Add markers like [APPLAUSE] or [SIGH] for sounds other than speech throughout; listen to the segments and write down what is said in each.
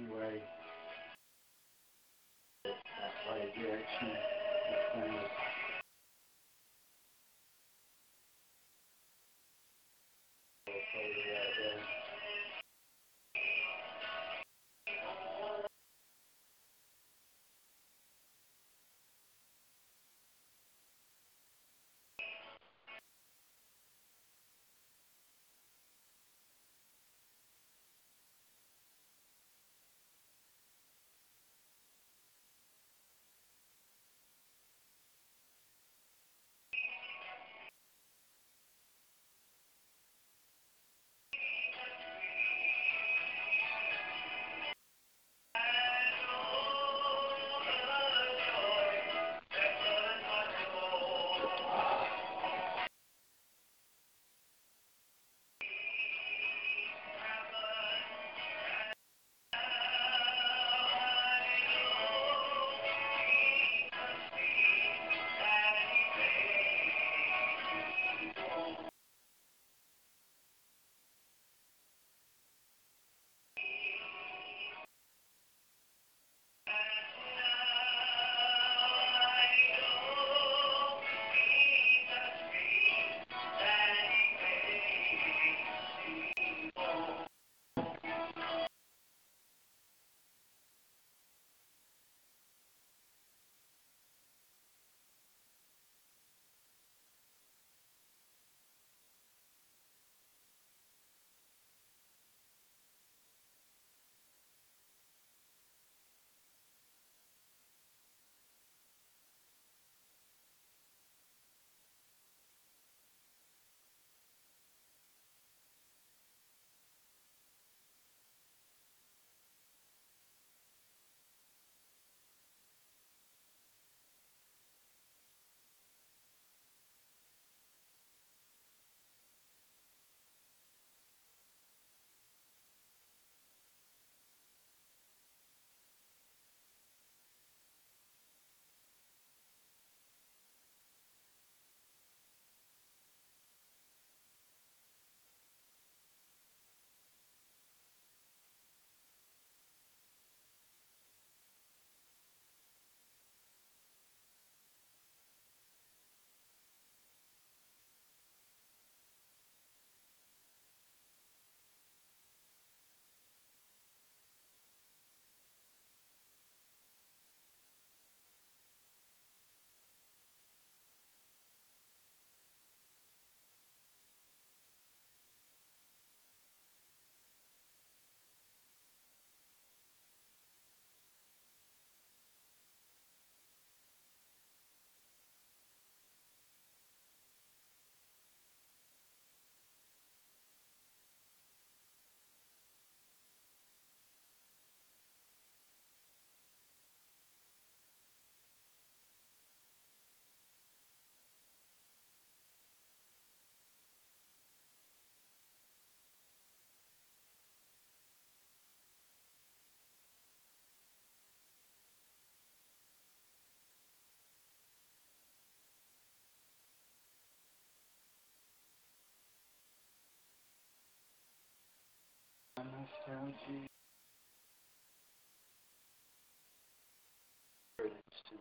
Anyway, that's why direction. That's kind Nostalgia. It's too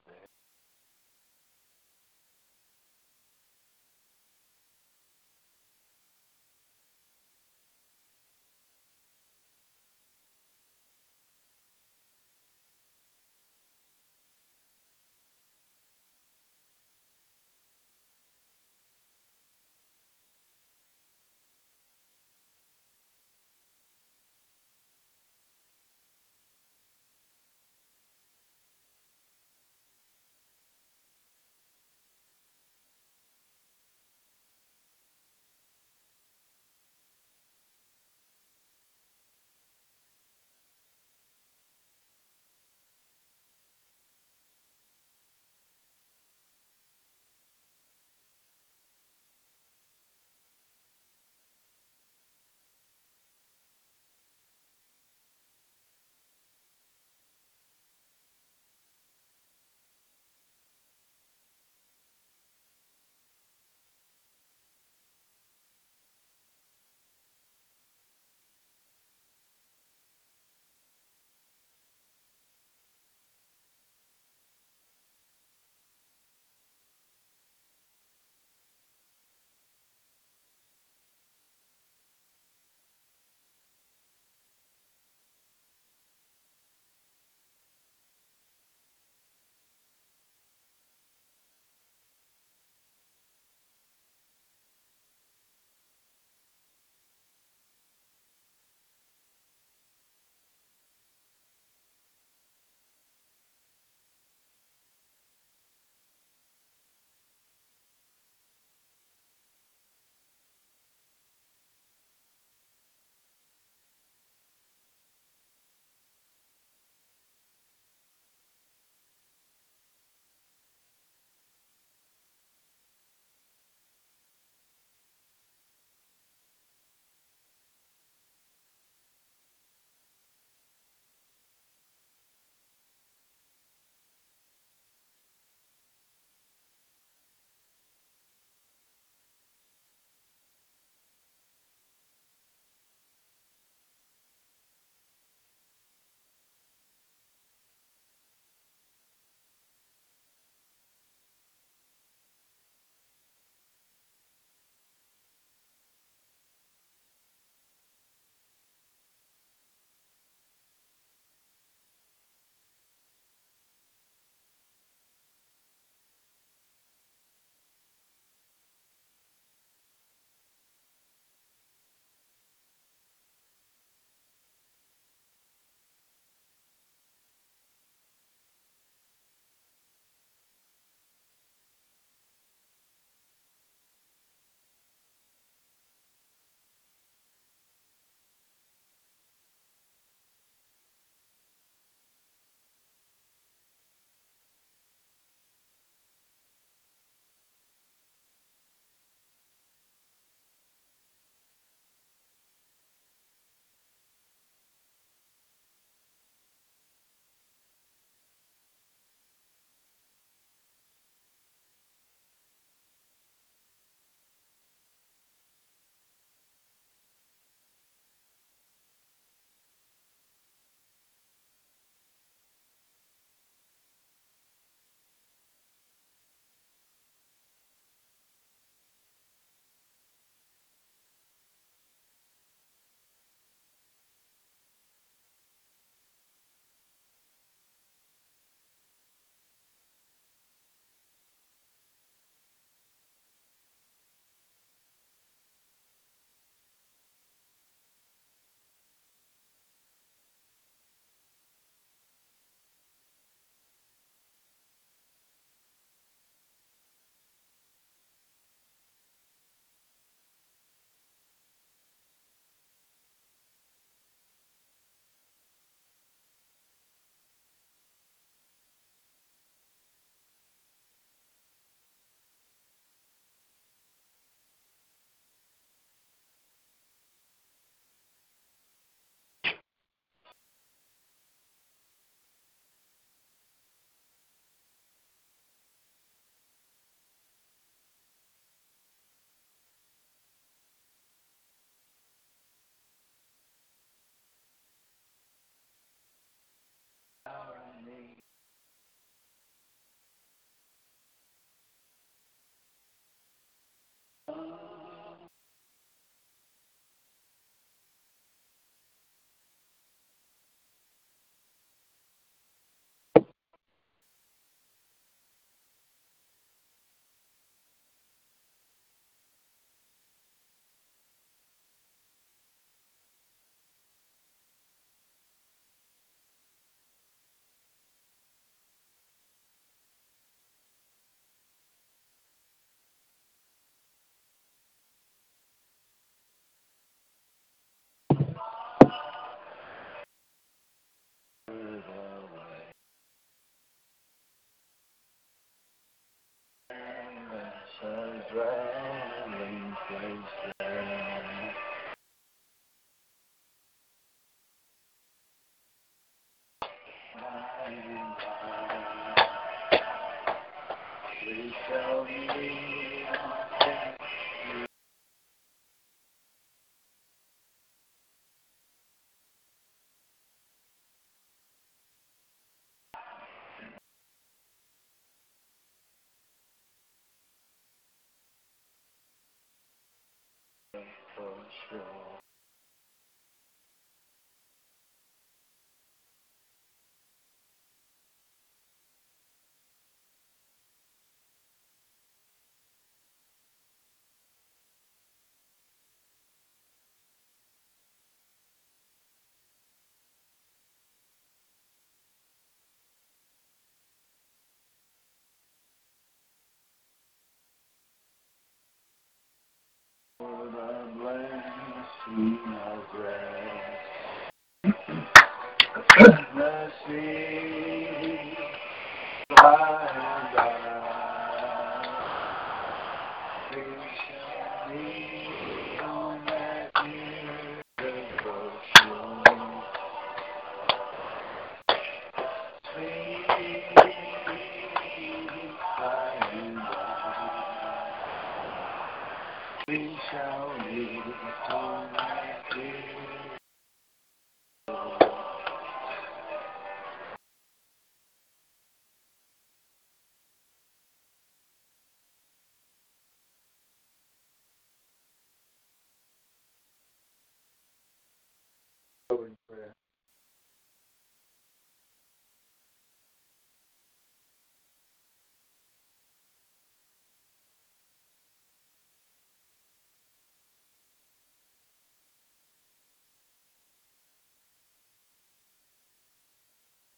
for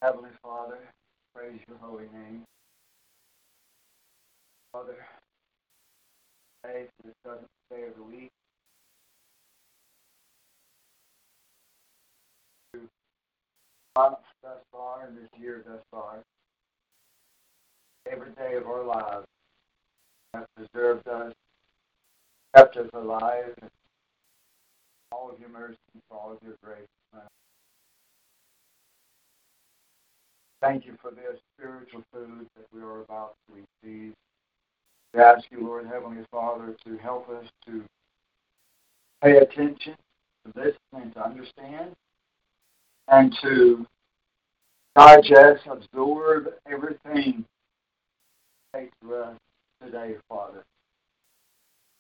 Heavenly Father, praise your holy name. Father, today is the seventh day of the week. Months thus far and this year thus far. Every day of our lives has preserved us, kept us alive, all of your mercy all of your grace. Thank you for this spiritual food that we are about to receive. We ask you, Lord Heavenly Father, to help us to pay attention to listen and to understand and to digest, absorb everything take to us today, Father.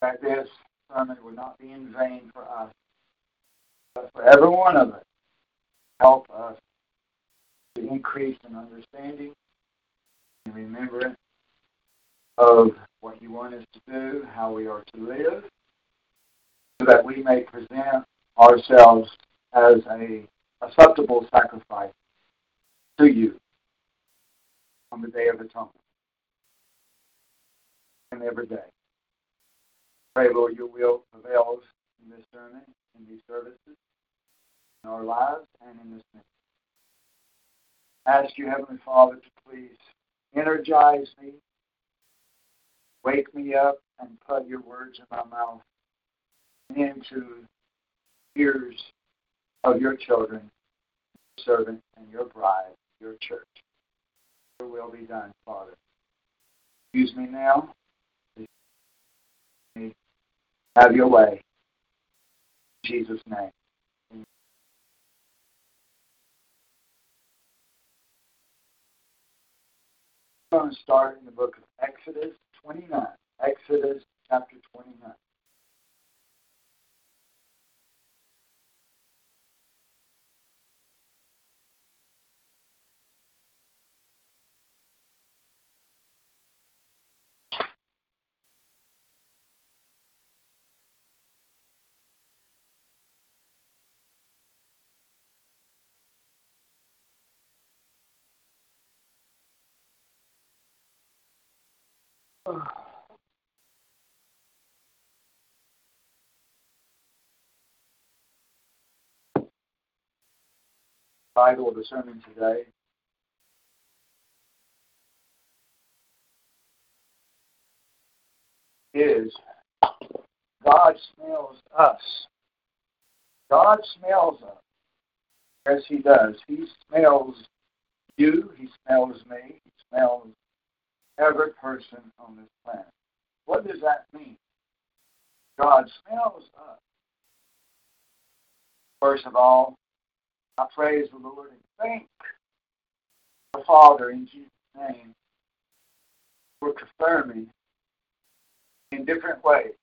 That this sermon would not be in vain for us, but for every one of us. Help us to increase in understanding and remembrance of what you want us to do, how we are to live, so that we may present ourselves as a acceptable sacrifice to you on the day of atonement and every day. Pray, Lord, your will prevails in this sermon, in these services, in our lives, and in this ministry ask you, Heavenly Father, to please energize me, wake me up, and put your words in my mouth into ears of your children, your servant, and your bride, your church. Your will be done, Father. Use me now. Have your way. In Jesus' name. Going to start in the book of Exodus 29. Exodus chapter 29. Title of the sermon today is God smells us. God smells us. Yes, He does. He smells you. He smells me. He smells every person on this planet. What does that mean? God smells us. First of all, I praise the Lord and thank the Father in Jesus' name for confirming in different ways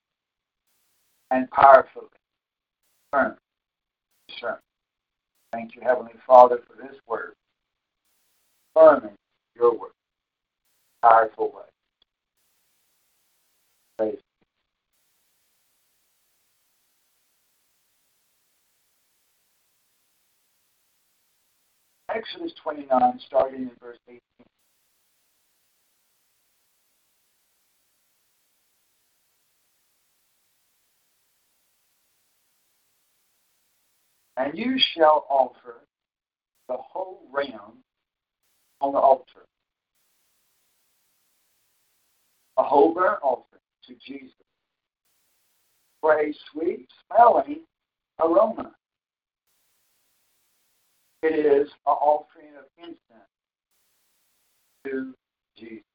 and powerfully confirming discernment. Thank you, Heavenly Father, for this word, confirming your word, powerful way. Praise Exodus 29, starting in verse 18. And you shall offer the whole ram on the altar, a whole burnt offering to Jesus, for a sweet smelling aroma. It is an offering of incense to Jesus.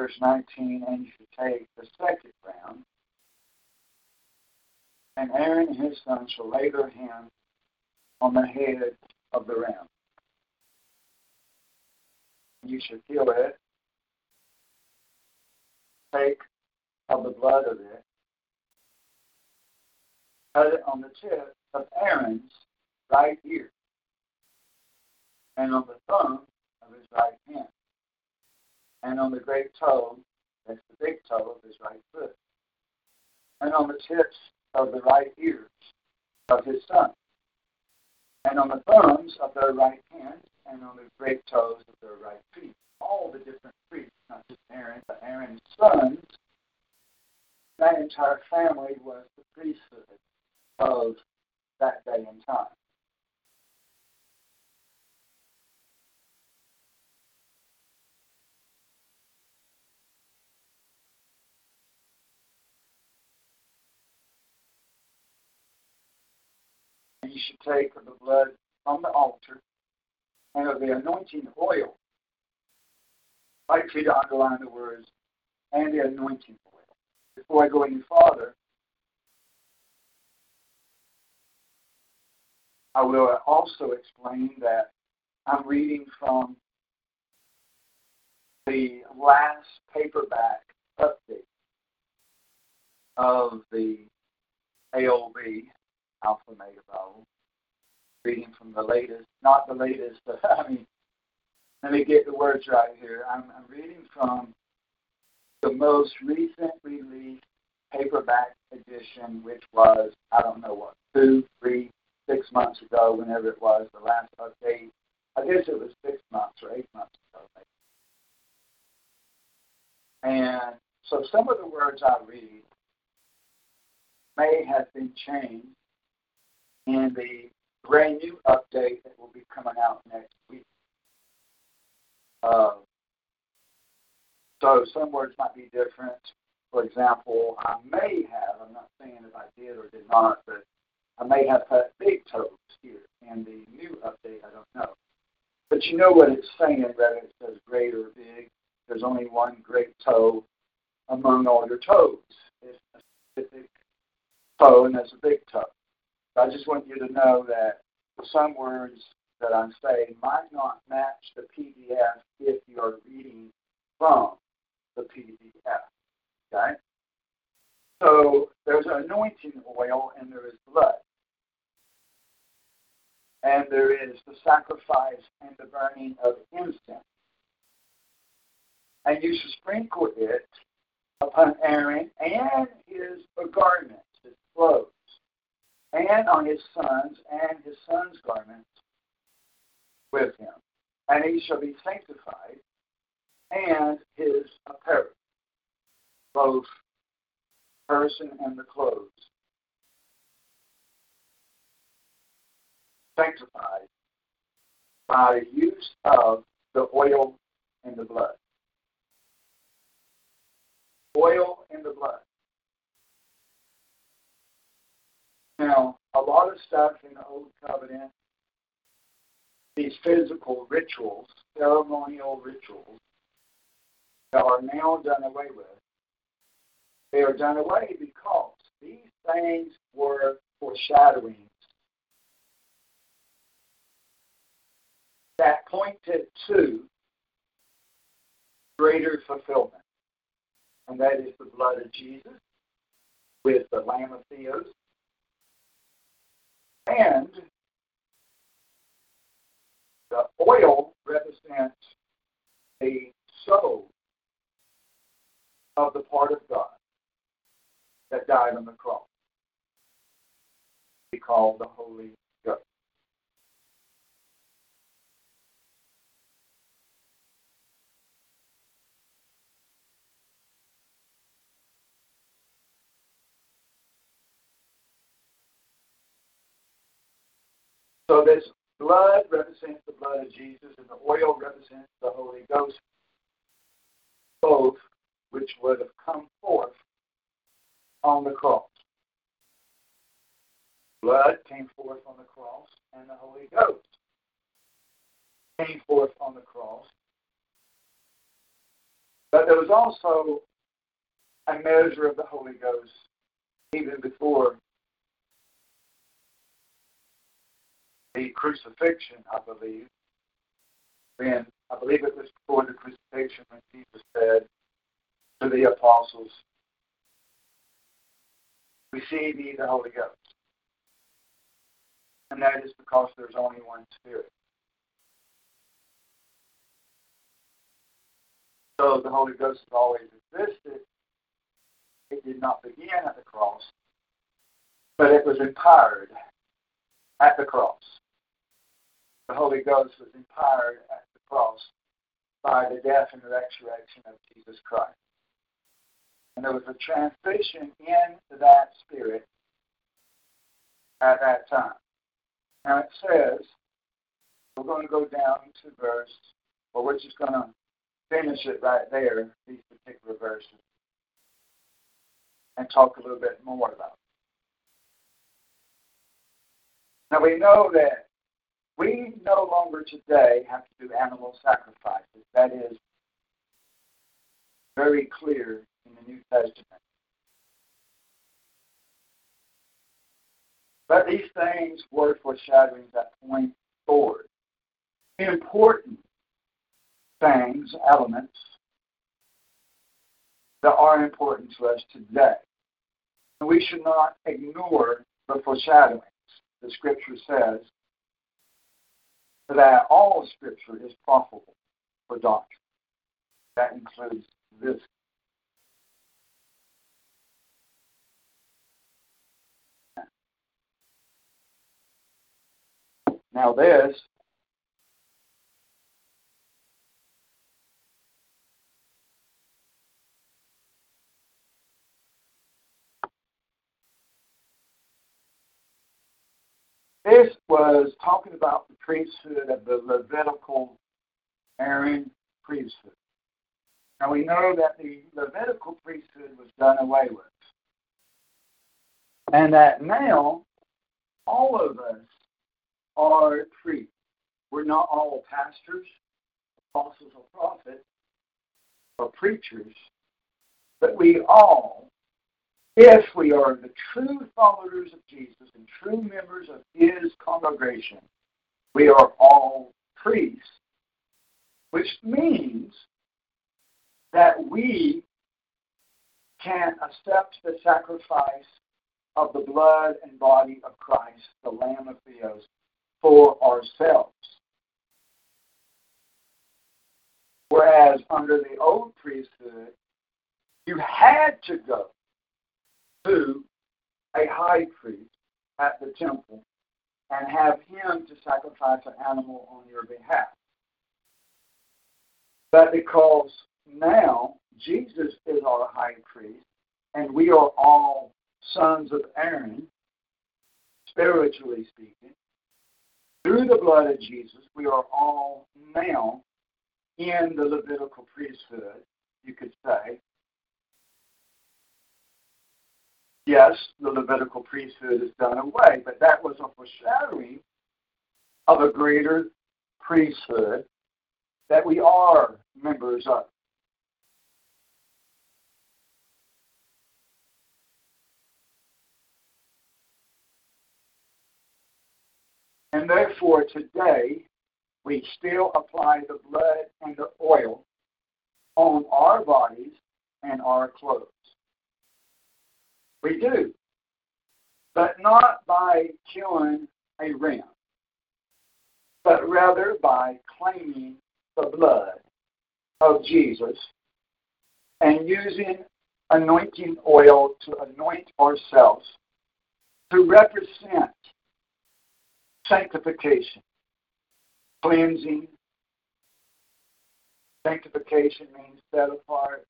Verse 19, and you should take the second round, and Aaron and his son shall lay their hands on the head of the ram. You should kill it, take of the blood of it, cut it on the tip of Aaron's right ear, and on the thumb of his right hand and on the great toe, that's the big toe of his right foot, and on the tips of the right ears of his son, and on the thumbs of their right hands, and on the great toes of their right feet. All the different priests, not just Aaron, but Aaron's sons, that entire family was the priesthood of that day and time. Should take of the blood from the altar and of the anointing oil. I'd like you to underline the words and the anointing oil. Before I go any farther, I will also explain that I'm reading from the last paperback update of the AOB, Alpha Omega Bible. Reading from the latest, not the latest, but [LAUGHS] I mean, let me get the words right here. I'm, I'm reading from the most recent released paperback edition, which was, I don't know what, two, three, six months ago, whenever it was, the last update. I guess it was six months or eight months ago, maybe. And so some of the words I read may have been changed and the brand new update that will be coming out next week. Uh, so some words might be different. For example, I may have, I'm not saying if I did or did not, but I may have put big toes here in the new update, I don't know. But you know what it's saying, whether it says great or big. There's only one great toe among all your toes. It's a specific toe, and there's a big toe. I just want you to know that some words that I'm saying might not match the PDF if you're reading from the PDF. Okay? So there's an anointing oil and there is blood. And there is the sacrifice and the burning of incense. And you should sprinkle it upon Aaron and his garments, his clothes and on his sons and his sons' garments with him. And he shall be sanctified, and his apparel, both person and the clothes. Sanctified by the use of the oil and the blood. Oil and the blood. Now, a lot of stuff in the Old Covenant, these physical rituals, ceremonial rituals, that are now done away with, they are done away because these things were foreshadowings that pointed to greater fulfillment. And that is the blood of Jesus with the Lamb of Theos. And the oil represents the soul of the part of God that died on the cross. He called the Holy Ghost. So this blood represents the blood of Jesus, and the oil represents the Holy Ghost, both which would have come forth on the cross. Blood came forth on the cross, and the Holy Ghost came forth on the cross. But there was also a measure of the Holy Ghost even before the crucifixion, I believe. When I believe it was before the crucifixion when Jesus said to the apostles, Receive ye the Holy Ghost. And that is because there's only one Spirit. So the Holy Ghost has always existed. It did not begin at the cross, but it was empowered at the cross. The Holy Ghost was empowered at the cross by the death and resurrection of Jesus Christ. And there was a transition into that spirit at that time. Now it says, we're going to go down to verse, or we're just going to finish it right there, these particular verses, and talk a little bit more about it. Now we know that we no longer today have to do animal sacrifices. That is very clear in the New Testament. But these things were foreshadowings that point forward. Important things, elements, that are important to us today. And we should not ignore the foreshadowings. The scripture says that all scripture is profitable for doctrine. That includes this Now, this This was talking about the priesthood of the Levitical Aaron priesthood. Now we know that the Levitical priesthood was done away with. And that now all of us are priests. We're not all pastors, apostles, or prophets, or preachers, but we all, if we are the true followers of Jesus and true members of his congregation, we are all priests, which means that we can accept the sacrifice of the blood and body of Christ, the Lamb of Theos, for ourselves. Whereas under the old priesthood, you had to go to a high priest at the temple and have him to sacrifice an animal on your behalf. But because now Jesus is our high priest, and we are all sons of Aaron, spiritually speaking, through the blood of Jesus, we are all now in the Levitical priesthood, you could say. Yes, the Levitical priesthood is done away, but that was a foreshadowing of a greater priesthood that we are members of. And therefore, today, we still apply the blood and the oil on our bodies and our clothes. We do. But not by killing a ram, but rather by claiming the blood of Jesus and using anointing oil to anoint ourselves to represent sanctification, cleansing. Sanctification means set apart.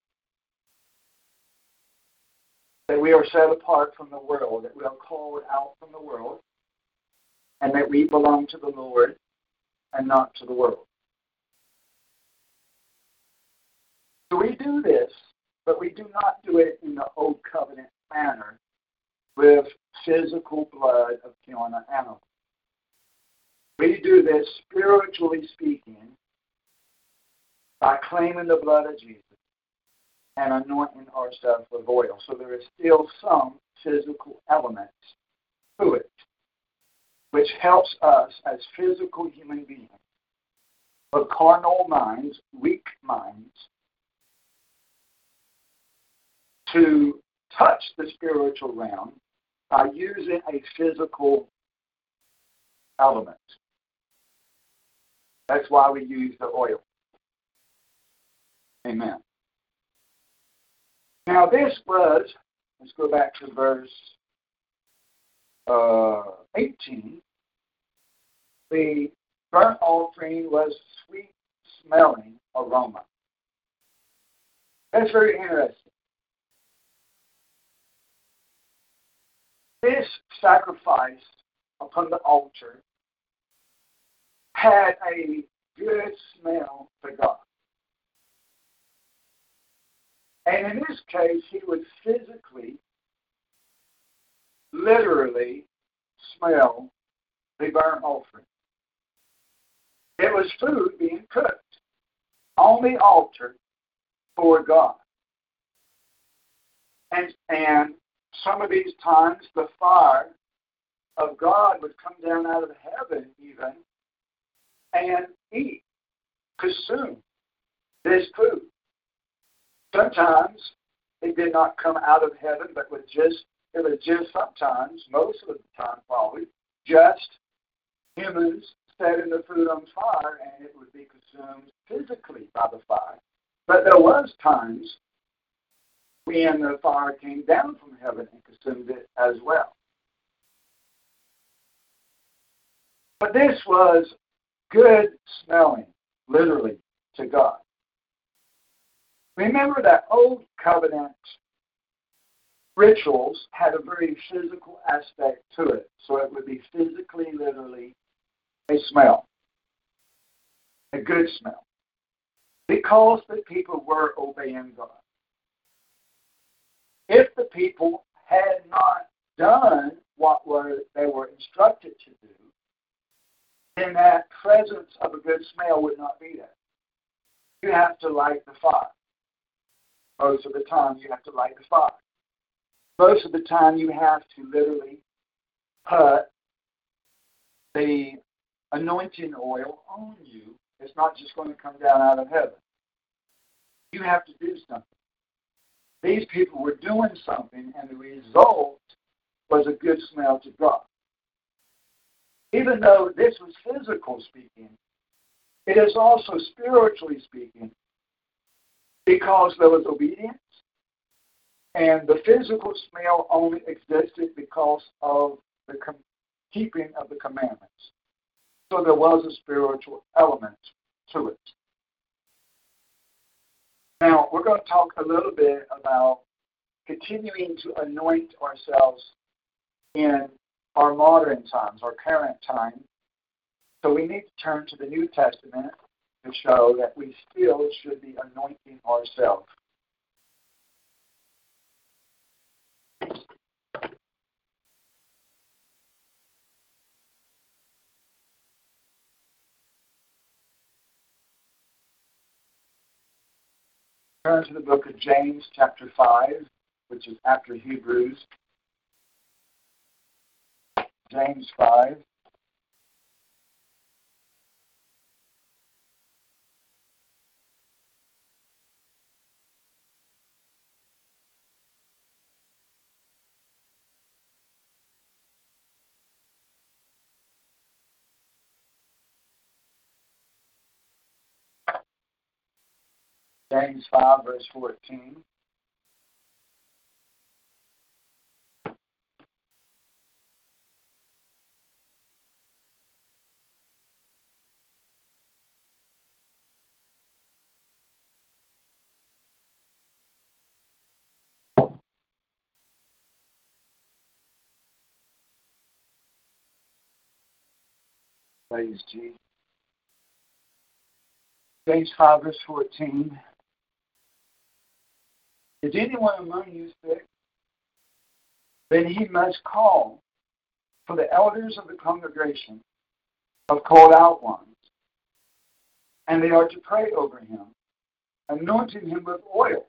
That we are set apart from the world, that we are called out from the world, and that we belong to the Lord and not to the world. So we do this, but we do not do it in the old covenant manner with physical blood of killing an animal. We do this spiritually speaking by claiming the blood of Jesus and anointing ourselves with oil. So there is still some physical elements to it, which helps us as physical human beings, with carnal minds, weak minds, to touch the spiritual realm by using a physical element. That's why we use the oil. Amen. Now, this was, let's go back to verse uh, 18. The burnt offering was sweet smelling aroma. That's very interesting. This sacrifice upon the altar had a good smell to God. And in this case, he would physically, literally smell the burnt offering. It was food being cooked on the altar for God. And, and some of these times, the fire of God would come down out of heaven, even, and eat, consume this food. Sometimes it did not come out of heaven, but was just it was just sometimes, most of the time probably, just humans setting the food on fire and it would be consumed physically by the fire. But there was times when the fire came down from heaven and consumed it as well. But this was good smelling, literally, to God. Remember that old covenant rituals had a very physical aspect to it. So it would be physically, literally, a smell, a good smell, because the people were obeying God. If the people had not done what were they were instructed to do, then that presence of a good smell would not be there. You have to light the fire. Most of the time, you have to light the fire. Most of the time, you have to literally put the anointing oil on you. It's not just going to come down out of heaven. You have to do something. These people were doing something, and the result was a good smell to God even though this was physical speaking, it is also spiritually speaking because there was obedience, and the physical smell only existed because of the com- keeping of the commandments. So there was a spiritual element to it. Now, we're going to talk a little bit about continuing to anoint ourselves in our modern times, our current time. So we need to turn to the New Testament to show that we still should be anointing ourselves. Turn to the book of James, chapter 5, which is after Hebrews. James 5. James 5, verse 14. Praise Jesus. James 5, verse 14. Is anyone among you sick? Then he must call for the elders of the congregation of called out ones, and they are to pray over him, anointing him with oil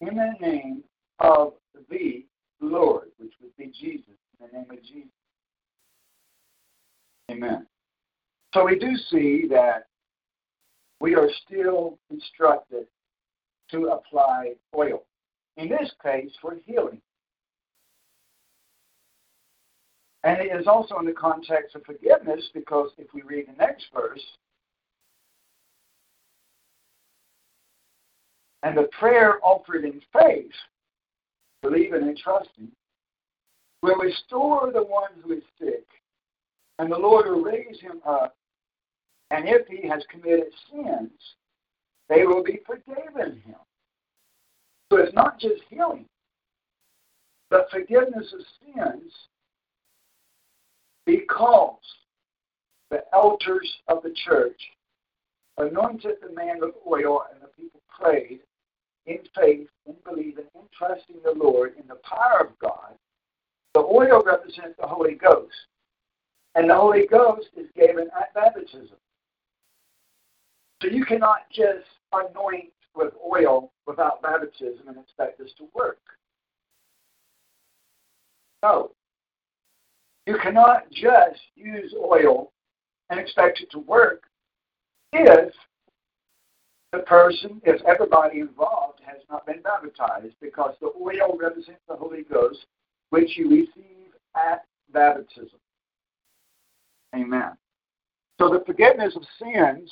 in the name of the Lord, which would be Jesus, in the name of Jesus. Amen. So we do see that we are still instructed to apply oil. In this case, for healing. And it is also in the context of forgiveness because if we read the next verse, and the prayer offered in faith, believing and trusting, will restore the one who is sick, and the Lord will raise him up. And if he has committed sins, they will be forgiven him. So it's not just healing, but forgiveness of sins because the elders of the church anointed the man with oil and the people prayed in faith, in believing, in trusting the Lord, in the power of God. The oil represents the Holy Ghost. And the Holy Ghost is given at baptism. So you cannot just anoint with oil without baptism and expect this to work. No. You cannot just use oil and expect it to work if the person, if everybody involved has not been baptized, because the oil represents the Holy Ghost, which you receive at baptism. Amen. So the forgiveness of sins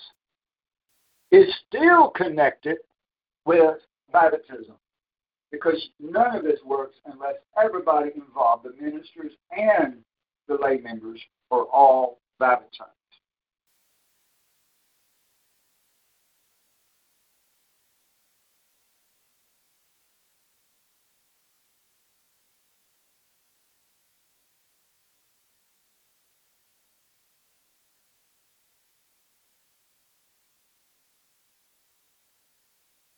is still connected with baptism. Because none of this works unless everybody involved, the ministers and the lay members, are all baptized.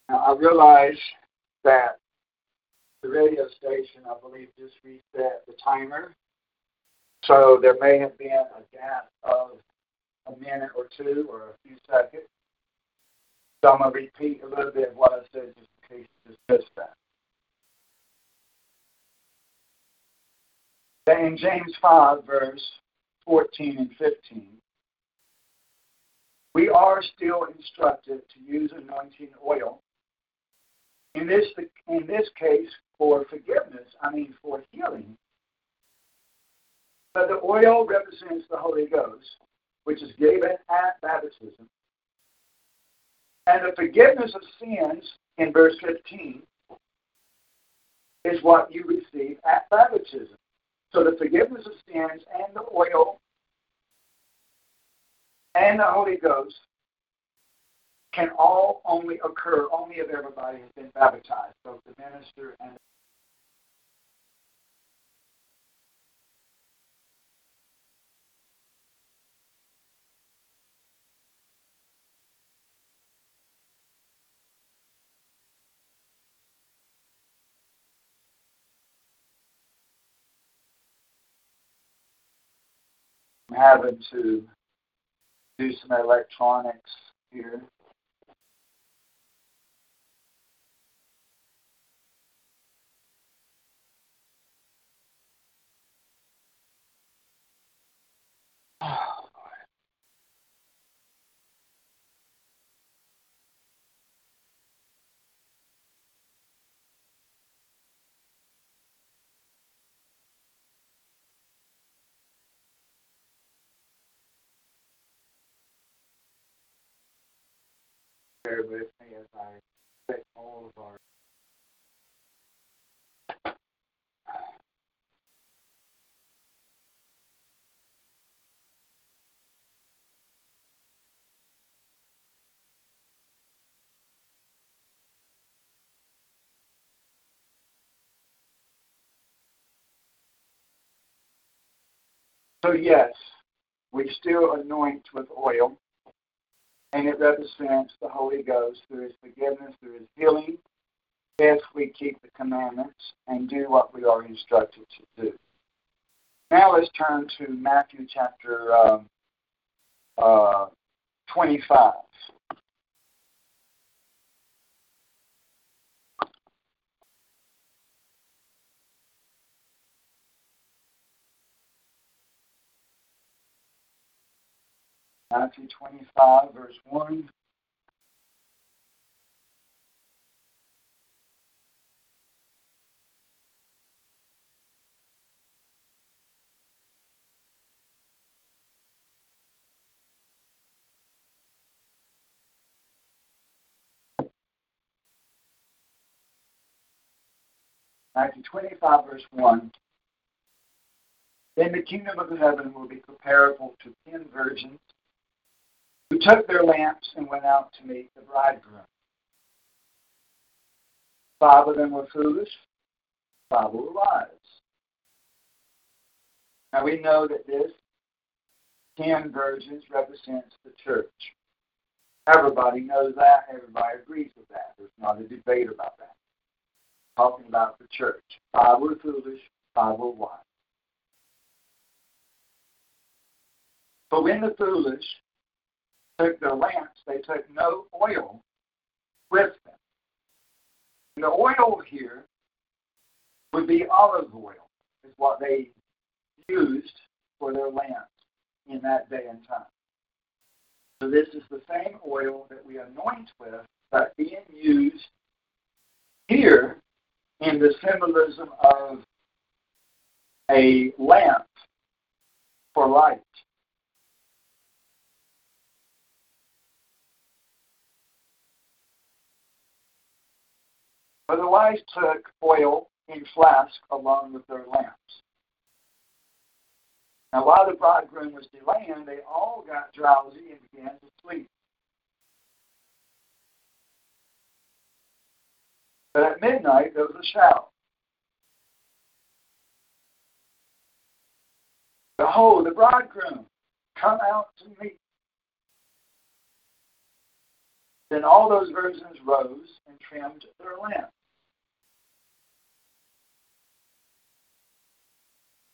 Now, I realize that the radio station, I believe, just reset the timer. So there may have been a gap of a minute or two or a few seconds. So I'm going to repeat a little bit of what I said just in case you just missed that. In James 5, verse 14 and 15, we are still instructed to use anointing oil in this, in this case, for forgiveness, I mean for healing. But the oil represents the Holy Ghost, which is given at baptism. And the forgiveness of sins in verse 15 is what you receive at baptism. So the forgiveness of sins and the oil and the Holy Ghost can all only occur only if everybody has been baptized, both the minister and having to do some electronics here. I all of our So yes, we still anoint with oil and it represents the Holy Ghost through His forgiveness, through His healing, if we keep the commandments and do what we are instructed to do. Now let's turn to Matthew chapter um, uh, 25. Matthew 25, verse 1. Matthew 25, verse 1. Then the kingdom of heaven will be comparable to ten virgins took their lamps and went out to meet the bridegroom. Five of them were foolish, five were wise. Now we know that this ten virgins represents the church. Everybody knows that. Everybody agrees with that. There's not a debate about that. Talking about the church. Five were foolish, five were wise. But when the foolish took their lamps, they took no oil with them. And the oil here would be olive oil, is what they used for their lamps in that day and time. So this is the same oil that we anoint with, but being used here in the symbolism of a lamp for light. But the wise took oil in flask along with their lamps. Now, while the bridegroom was delaying, they all got drowsy and began to sleep. But at midnight, there was a shout. Behold, the bridegroom, come out to meet. Then all those virgins rose and trimmed their lamps.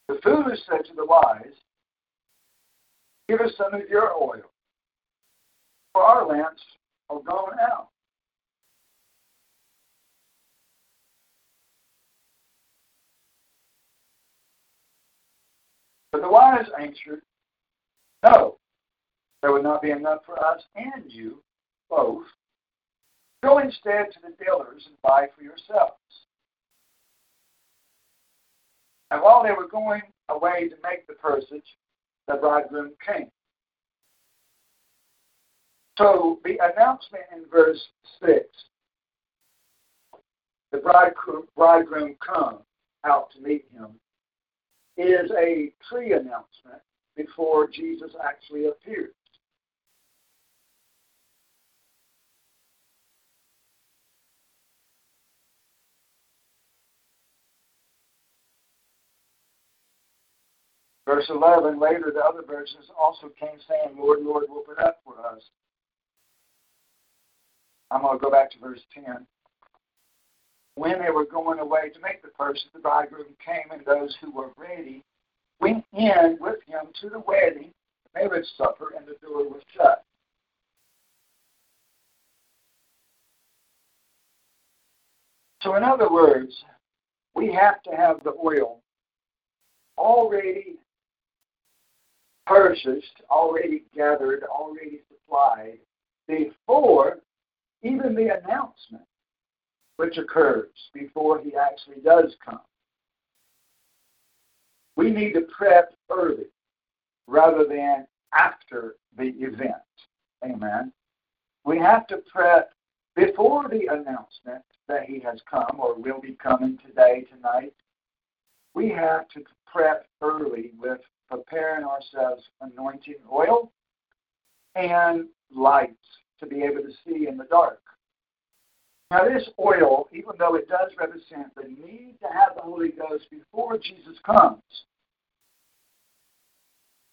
The foolish said to the wise, Give us some of your oil, for our lamps are gone out. But the wise answered, No, there would not be enough for us and you both. Go instead to the dealers and buy for yourselves. And while they were going away to make the purchase, the bridegroom came. So the announcement in verse 6 the bridegroom, bridegroom come out to meet him is a pre announcement before Jesus actually appears. Verse 11, later the other verses also came saying, Lord, Lord, open up for us. I'm going to go back to verse 10. When they were going away to make the purchase, the bridegroom came, and those who were ready went in with him to the wedding, the marriage supper, and the door was shut. So, in other words, we have to have the oil already purchased, already gathered, already supplied before even the announcement, which occurs before he actually does come. We need to prep early rather than after the event. Amen. We have to prep before the announcement that he has come or will be coming today, tonight. We have to prep early with preparing ourselves anointing oil and lights to be able to see in the dark. Now, this oil, even though it does represent the need to have the Holy Ghost before Jesus comes,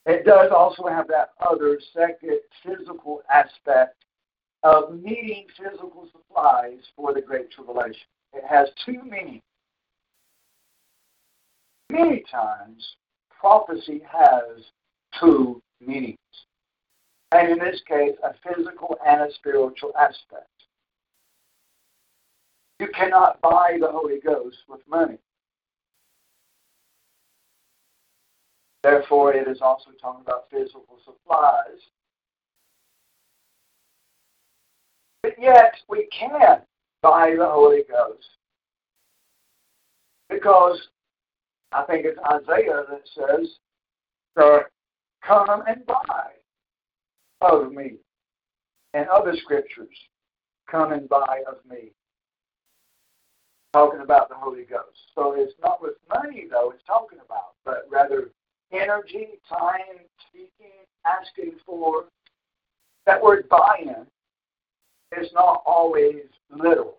it does also have that other second physical aspect of needing physical supplies for the Great Tribulation. It has two meanings. Many times, prophecy has two meanings. And in this case, a physical and a spiritual aspect. You cannot buy the Holy Ghost with money. Therefore, it is also talking about physical supplies. But yet, we can buy the Holy Ghost because I think it's Isaiah that says, Come and buy of me. And other scriptures, come and buy of me. Talking about the Holy Ghost. So it's not with money, though, it's talking about, but rather energy, time, speaking, asking for. That word buy in is not always literal.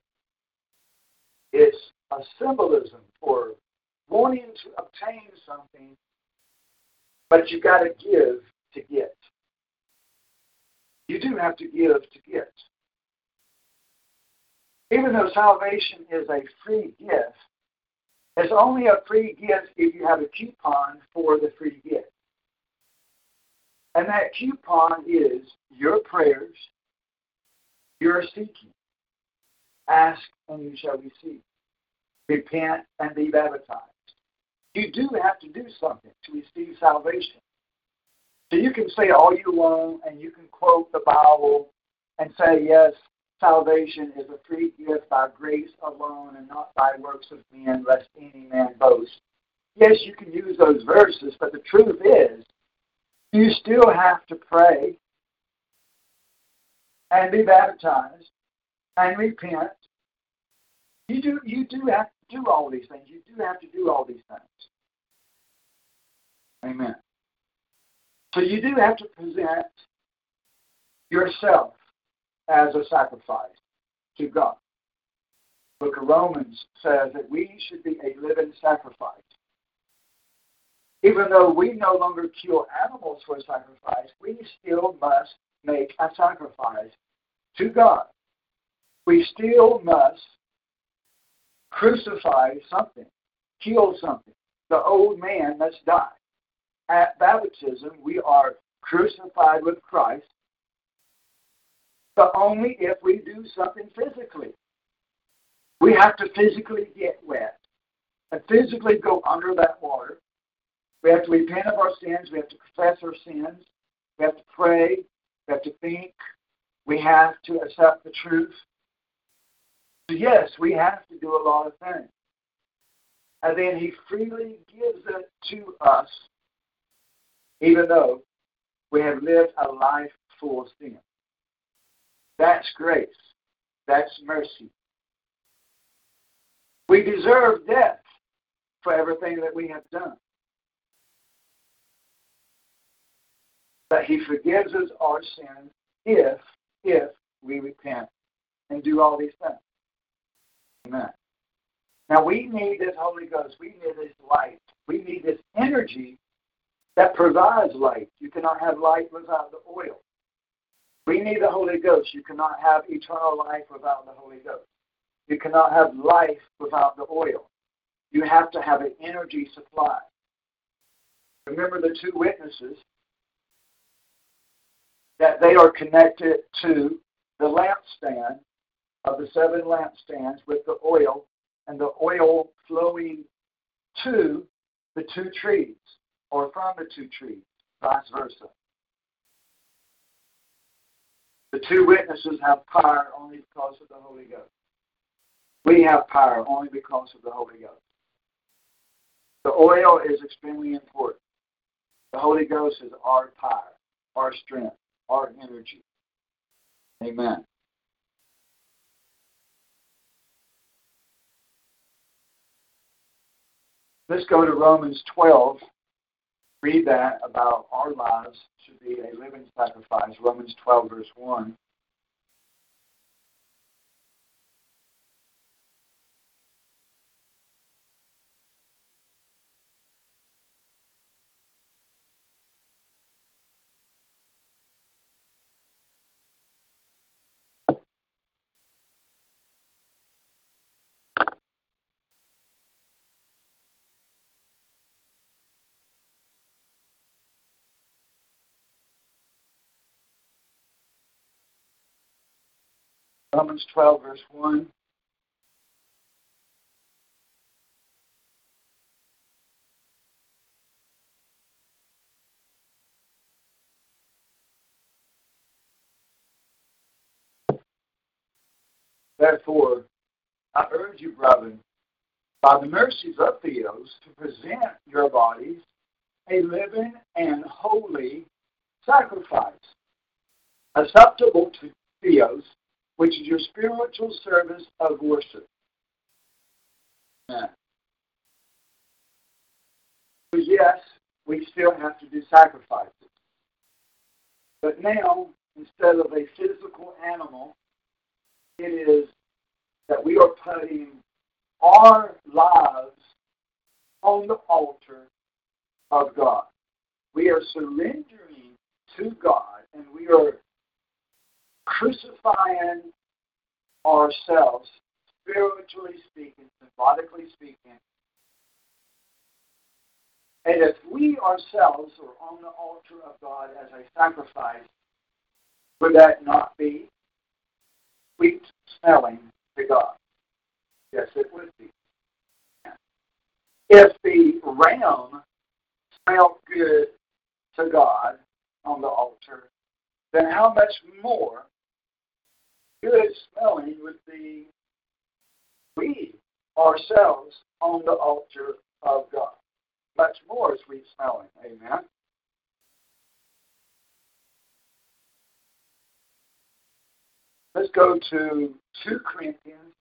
It's a symbolism for wanting to obtain something, but you got to give to get. You do have to give to get. Even though salvation is a free gift, it's only a free gift if you have a coupon for the free gift. And that coupon is your prayers, your seeking. Ask and you shall receive. Repent and be baptized. You do have to do something to receive salvation. So you can say all you want and you can quote the Bible and say, yes, salvation is a free gift by grace alone and not by works of men, lest any man boast. Yes, you can use those verses, but the truth is, you still have to pray and be baptized and repent. You do you do have do all these things. You do have to do all these things. Amen. So you do have to present yourself as a sacrifice to God. Book of Romans says that we should be a living sacrifice. Even though we no longer kill animals for sacrifice, we still must make a sacrifice to God. We still must crucify something, kill something. The old man must die. At baptism, we are crucified with Christ but only if we do something physically. We have to physically get wet and physically go under that water. We have to repent of our sins. We have to confess our sins. We have to pray. We have to think. We have to accept the truth. So yes, we have to do a lot of things. And then he freely gives it to us, even though we have lived a life full of sin. That's grace. That's mercy. We deserve death for everything that we have done. But he forgives us our sins if, if we repent and do all these things. Amen. Now we need this Holy Ghost. We need this light. We need this energy that provides light. You cannot have light without the oil. We need the Holy Ghost. You cannot have eternal life without the Holy Ghost. You cannot have life without the oil. You have to have an energy supply. Remember the two witnesses that they are connected to the lampstand of the seven lampstands with the oil and the oil flowing to the two trees or from the two trees, vice versa. The two witnesses have power only because of the Holy Ghost. We have power only because of the Holy Ghost. The oil is extremely important. The Holy Ghost is our power, our strength, our energy. Amen. Let's go to Romans 12. Read that about our lives should be a living sacrifice. Romans 12, verse 1. Romans 12, verse 1. Therefore, I urge you, brethren, by the mercies of Theos, to present your bodies a living and holy sacrifice, acceptable to Theos, which is your spiritual service of worship. Yes, we still have to do sacrifices. But now, instead of a physical animal, it is that we are putting our lives on the altar of God. We are surrendering to God and we are crucifying ourselves, spiritually speaking, symbolically speaking. And if we ourselves are on the altar of God as a sacrifice, would that not be sweet smelling to God? Yes, it would be. If the ram smelled good to God on the altar, then how much more good smelling would be we ourselves on the altar of God. Much more sweet smelling. Amen. Let's go to 2 Corinthians.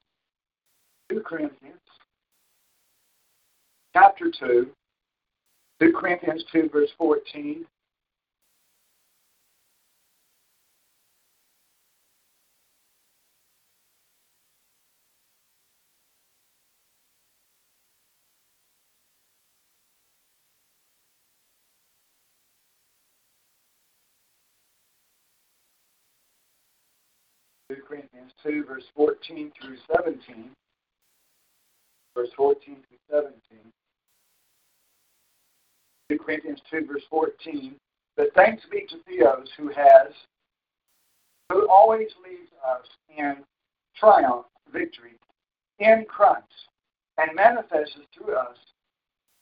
2 Corinthians. Chapter 2. 2 Corinthians 2, verse 14. 2 Corinthians 2, verse 14 through 17. Verse 14 through 17. 2 Corinthians 2, verse 14. But thanks be to Theos who has, who always leads us in triumph, victory, in Christ, and manifests through us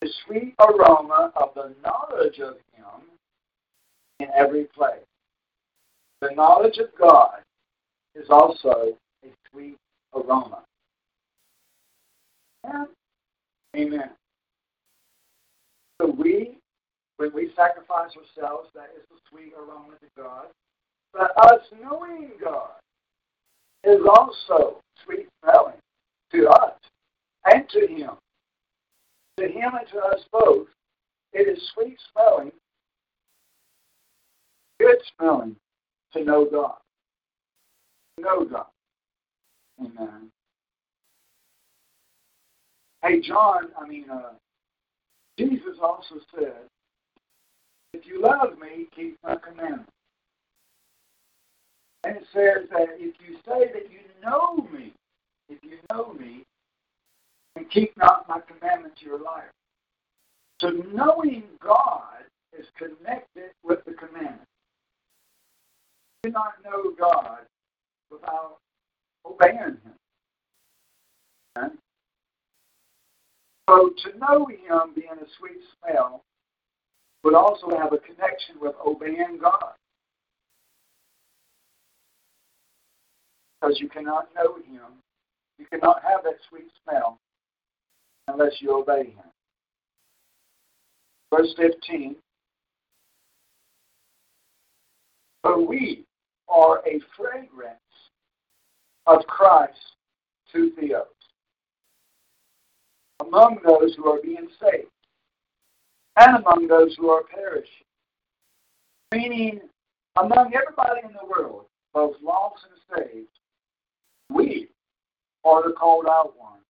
the sweet aroma of the knowledge of Him in every place. The knowledge of God is also a sweet aroma. Amen. So we, when we sacrifice ourselves, that is a sweet aroma to God. But us knowing God, is also sweet smelling to us and to him. To him and to us both, it is sweet smelling, good smelling to know God. Know God. Amen. Hey, John, I mean, uh, Jesus also said, if you love me, keep my commandments. And it says that if you say that you know me, if you know me, and keep not my commandments, you're a liar. So knowing God is connected with the commandments. You not know God without obeying Him. Okay? So to know Him being a sweet smell would also have a connection with obeying God. Because you cannot know Him, you cannot have that sweet smell unless you obey Him. Verse 15 But we are a fragrance of Christ to Theos among those who are being saved and among those who are perishing. Meaning, among everybody in the world, both lost and saved, we are the called out ones.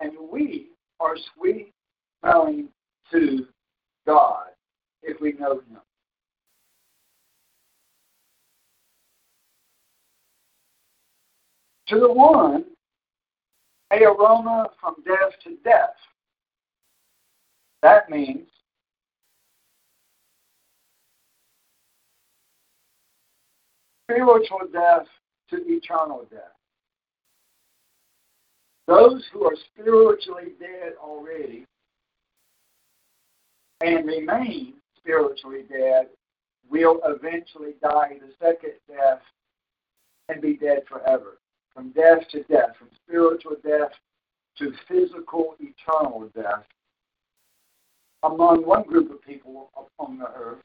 And we are sweet smelling to God if we know Him. To the one, a aroma from death to death. That means spiritual death to eternal death. Those who are spiritually dead already and remain spiritually dead will eventually die the second death and be dead forever. From death to death, from spiritual death to physical eternal death among one group of people upon the earth,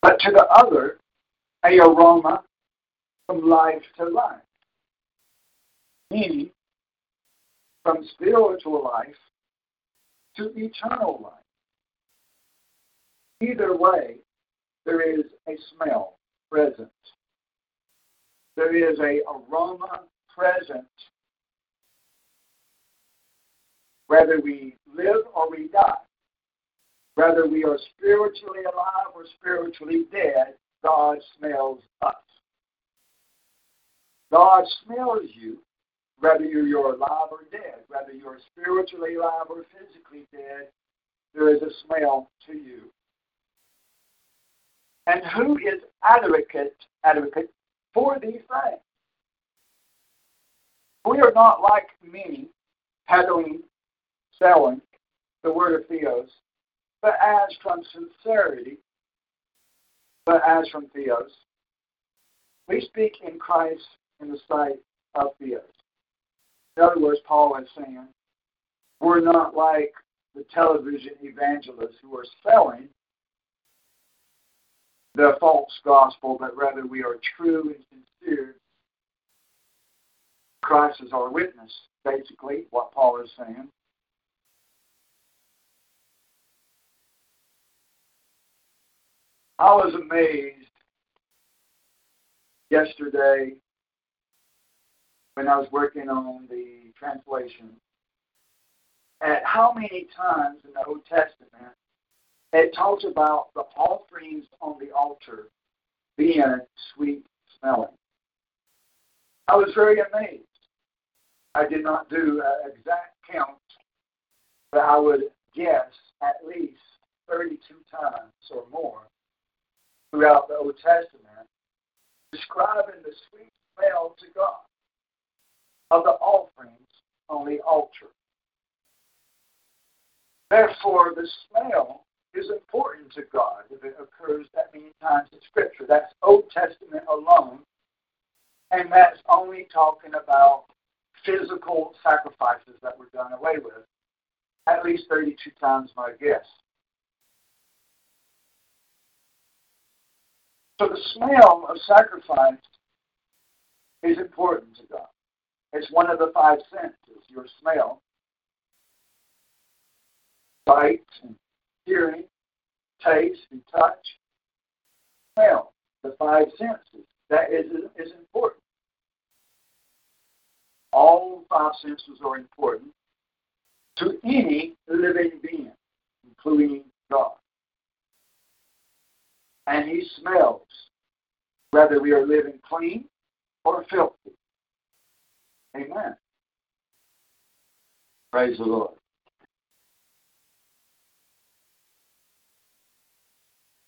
but to the other, a aroma from life to life. Meaning, from spiritual life to eternal life. Either way, there is a smell present. There is a aroma present. Whether we live or we die, whether we are spiritually alive or spiritually dead, God smells us. God smells you whether you're alive or dead, whether you're spiritually alive or physically dead, there is a smell to you. And who is advocate advocate for these things? We are not like many peddling, selling the word of Theos, but as from sincerity, but as from Theos. We speak in Christ in the sight of Theos. In other words, Paul is saying, we're not like the television evangelists who are selling the false gospel, but rather we are true and sincere. Christ is our witness, basically, what Paul is saying. I was amazed yesterday when I was working on the translation at how many times in the Old Testament it talks about the offerings on the altar being sweet smelling. I was very amazed. I did not do an exact count, but I would guess at least 32 times or more throughout the Old Testament describing the sweet smell to God of the offerings on the altar. Therefore, the smell is important to God if it occurs that many times in Scripture. That's Old Testament alone, and that's only talking about physical sacrifices that were done away with, at least 32 times, my guess. So the smell of sacrifice is important to God. It's one of the five senses your smell, sight, and hearing, taste, and touch. Smell, the five senses. That is, is important. All five senses are important to any living being, including God. And He smells, whether we are living clean or filthy. Amen. Praise the Lord.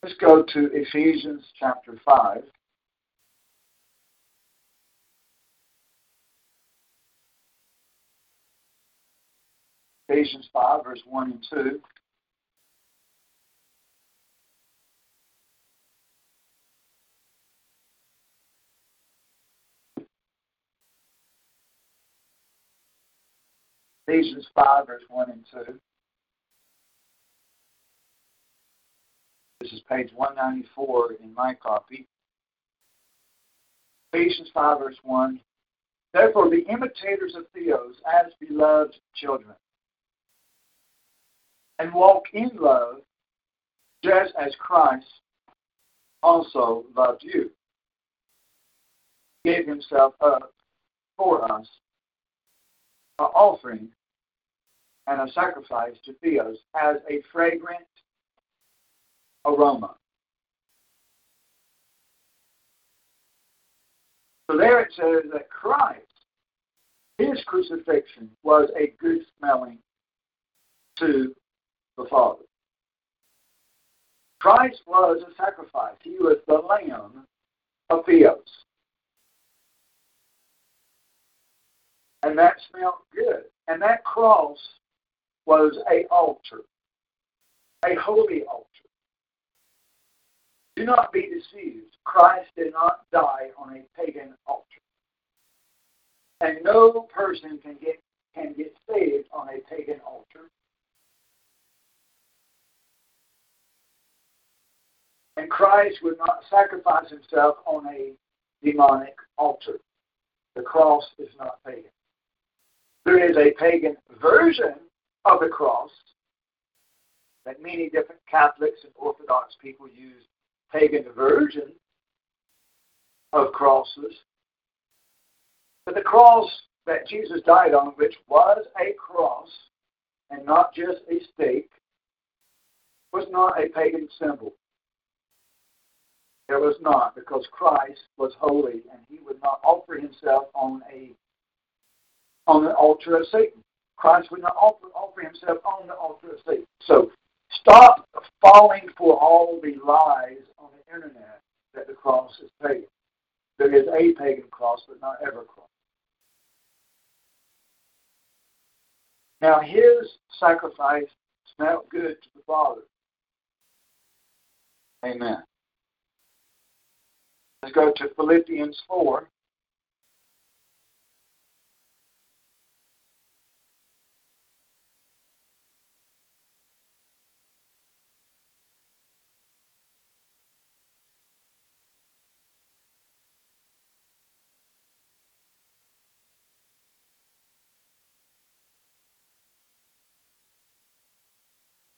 Let's go to Ephesians chapter 5. Ephesians 5, verse 1 and 2. Ephesians 5, verse 1 and 2. This is page 194 in my copy. Ephesians 5, verse 1. Therefore, be imitators of Theos as beloved children, and walk in love, just as Christ also loved you, gave himself up for us, an offering and a sacrifice to Theos as a fragrant aroma. So there it says that Christ, his crucifixion was a good smelling to the Father. Christ was a sacrifice. He was the Lamb of Theos. And that smelled good. And that cross was a altar, a holy altar. Do not be deceived. Christ did not die on a pagan altar. And no person can get can get saved on a pagan altar. And Christ would not sacrifice himself on a demonic altar. The cross is not pagan. There is a pagan version of the cross that many different Catholics and Orthodox people use pagan version of crosses. But the cross that Jesus died on, which was a cross and not just a stake, was not a pagan symbol. It was not, because Christ was holy and he would not offer himself on a on the altar of Satan. Christ would not offer, offer himself on the altar of Satan. So stop falling for all the lies on the internet that the cross is pagan. There is a pagan cross, but not every cross. Now his sacrifice smelled good to the Father. Amen. Let's go to Philippians 4.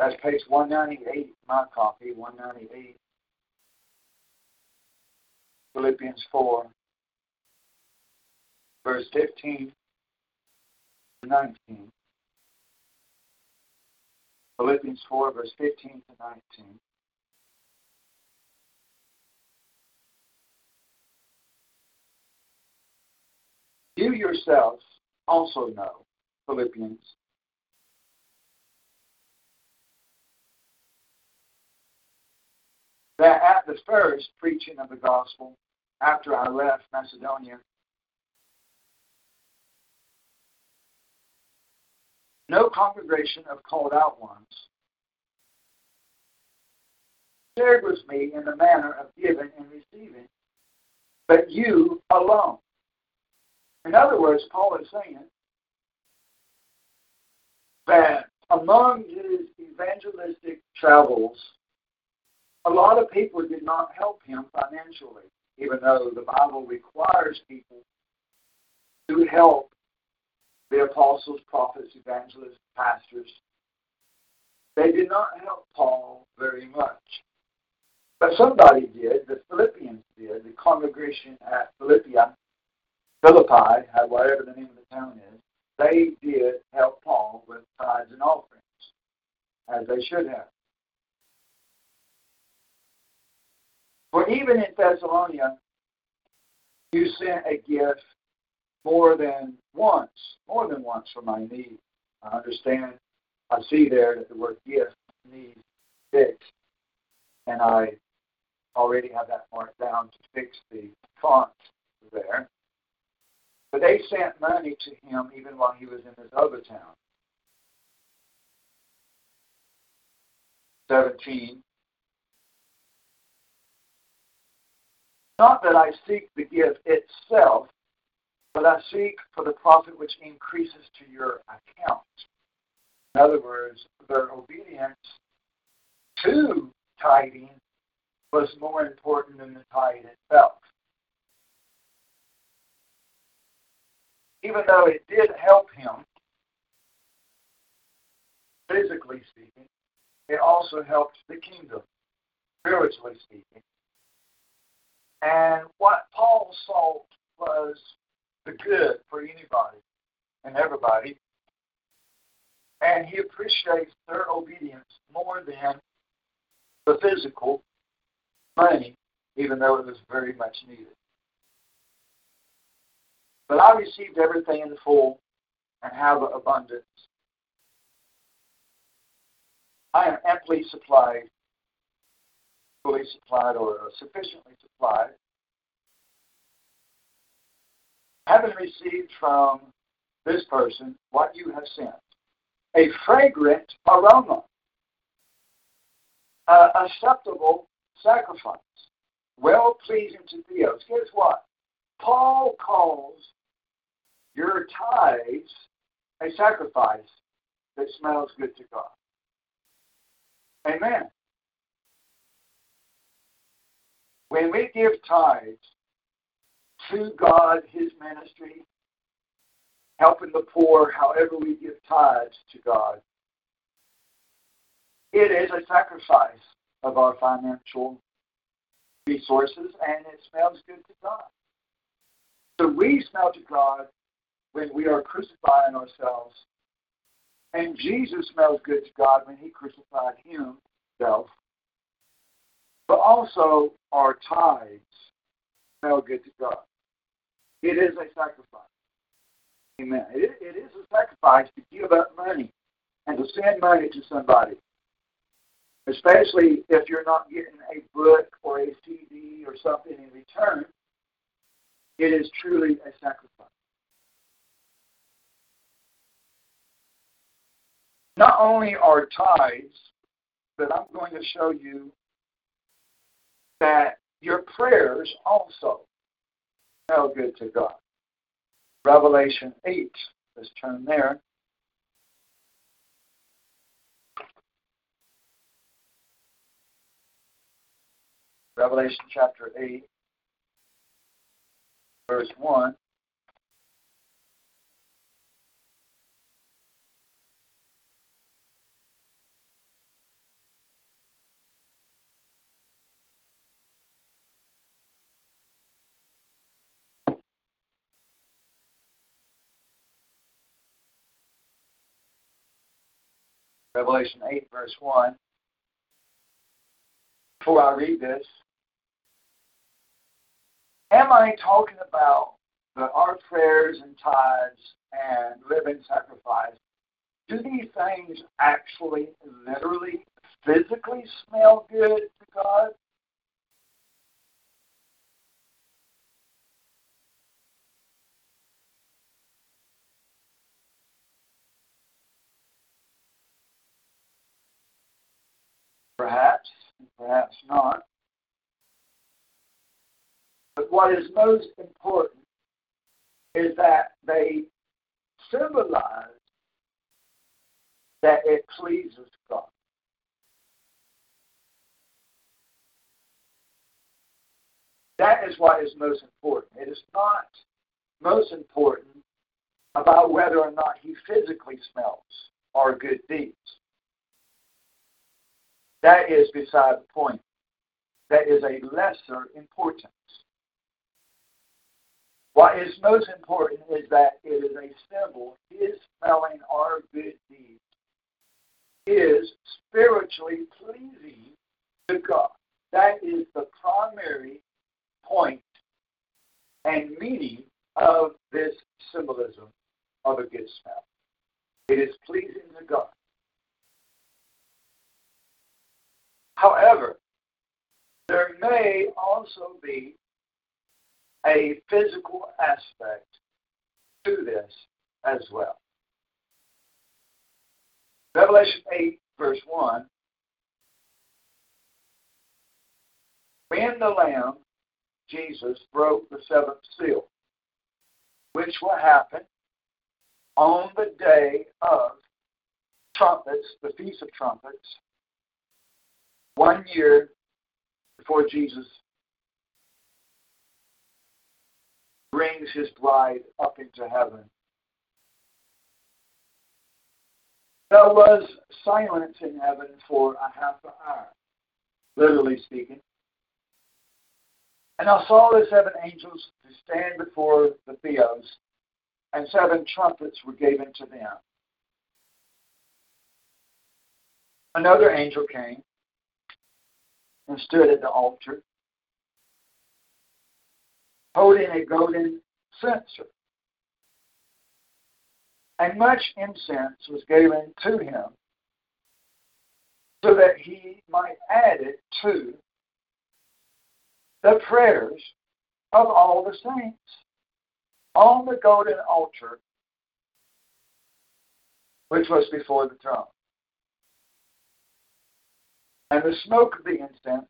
That's page 198, my copy, 198. Philippians 4, verse 15 to 19. Philippians 4, verse 15 to 19. You yourselves also know, Philippians, that at the first preaching of the gospel, after I left Macedonia, no congregation of called out ones shared with me in the manner of giving and receiving, but you alone. In other words, Paul is saying that among his evangelistic travels, a lot of people did not help him financially, even though the Bible requires people to help the apostles, prophets, evangelists, pastors. They did not help Paul very much. But somebody did. The Philippians did. The congregation at Philippi, Philippi, whatever the name of the town is, they did help Paul with tithes and offerings, as they should have. For even in Thessalonica, you sent a gift more than once, more than once for my need. I understand, I see there that the word gift needs fixed, and I already have that marked down to fix the font there. But they sent money to him even while he was in his other town. 17. Not that I seek the gift itself, but I seek for the profit which increases to your account. In other words, their obedience to tithing was more important than the tithe itself. Even though it did help him, physically speaking, it also helped the kingdom, spiritually speaking. And what Paul saw was the good for anybody and everybody. And he appreciates their obedience more than the physical money, even though it was very much needed. But I received everything in full and have abundance. I am amply supplied, fully supplied, or sufficiently supplied having received from this person what you have sent, a fragrant aroma, a acceptable sacrifice, well pleasing to Theos. Guess what? Paul calls your tithes a sacrifice that smells good to God. Amen. When we give tithes, to God, His ministry, helping the poor, however we give tithes to God. It is a sacrifice of our financial resources, and it smells good to God. So we smell to God when we are crucifying ourselves, and Jesus smells good to God when He crucified Himself. But also, our tithes smell good to God. It is a sacrifice. Amen. It, it is a sacrifice to give up money and to send money to somebody, especially if you're not getting a book or a CD or something in return. It is truly a sacrifice. Not only are tithes, but I'm going to show you that your prayers also smell good to God. Revelation 8, let's turn there. Revelation chapter 8, verse 1. Revelation 8, verse 1. Before I read this, am I talking about the, our prayers and tithes and living sacrifice? Do these things actually, literally, physically smell good to God? Perhaps, perhaps not. But what is most important is that they symbolize that it pleases God. That is what is most important. It is not most important about whether or not he physically smells our good deeds. That is beside the point. That is a lesser importance. What is most important is that it is a symbol. His smelling our good deeds is spiritually pleasing to God. That is the primary point and meaning of this symbolism of a good smell. It is pleasing to God. However, there may also be a physical aspect to this as well. Revelation 8, verse 1 When the Lamb, Jesus, broke the seventh seal, which will happen on the day of trumpets, the Feast of Trumpets, one year before Jesus brings his bride up into heaven. There was silence in heaven for a half an hour, literally speaking. And I saw the seven angels to stand before the Theos, and seven trumpets were given to them. Another angel came and stood at the altar, holding a golden censer. And much incense was given to him, so that he might add it to the prayers of all the saints on the golden altar which was before the throne. And the smoke of the incense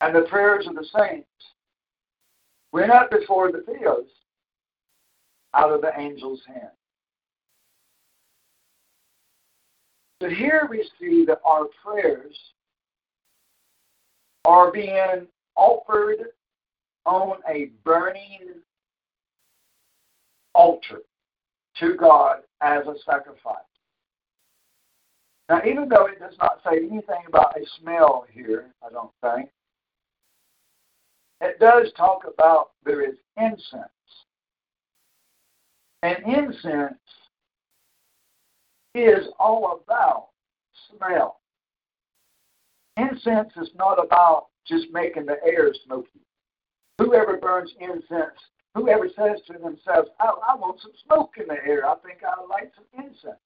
and the prayers of the saints went up before the Theos out of the angel's hand. So here we see that our prayers are being offered on a burning altar to God as a sacrifice. Now, even though it does not say anything about a smell here, I don't think, it does talk about there is incense. And incense is all about smell. Incense is not about just making the air smoky. Whoever burns incense, whoever says to themselves, I, I want some smoke in the air, I think I would like some incense.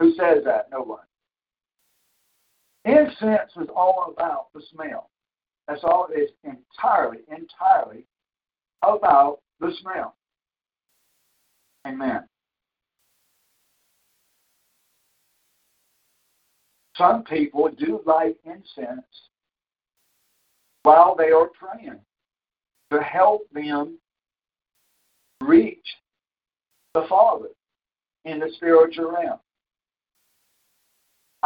Who says that? No one. Incense is all about the smell. That's all it is entirely, entirely about the smell. Amen. Some people do light incense while they are praying to help them reach the Father in the spiritual realm.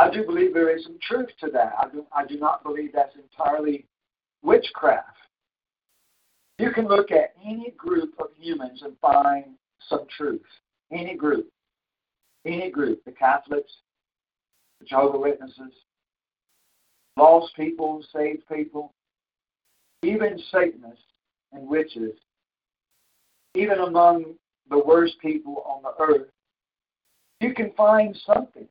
I do believe there is some truth to that. I do, I do not believe that's entirely witchcraft. You can look at any group of humans and find some truth. Any group. Any group. The Catholics, the Jehovah Witnesses, lost people, saved people, even Satanists and witches, even among the worst people on the earth, you can find something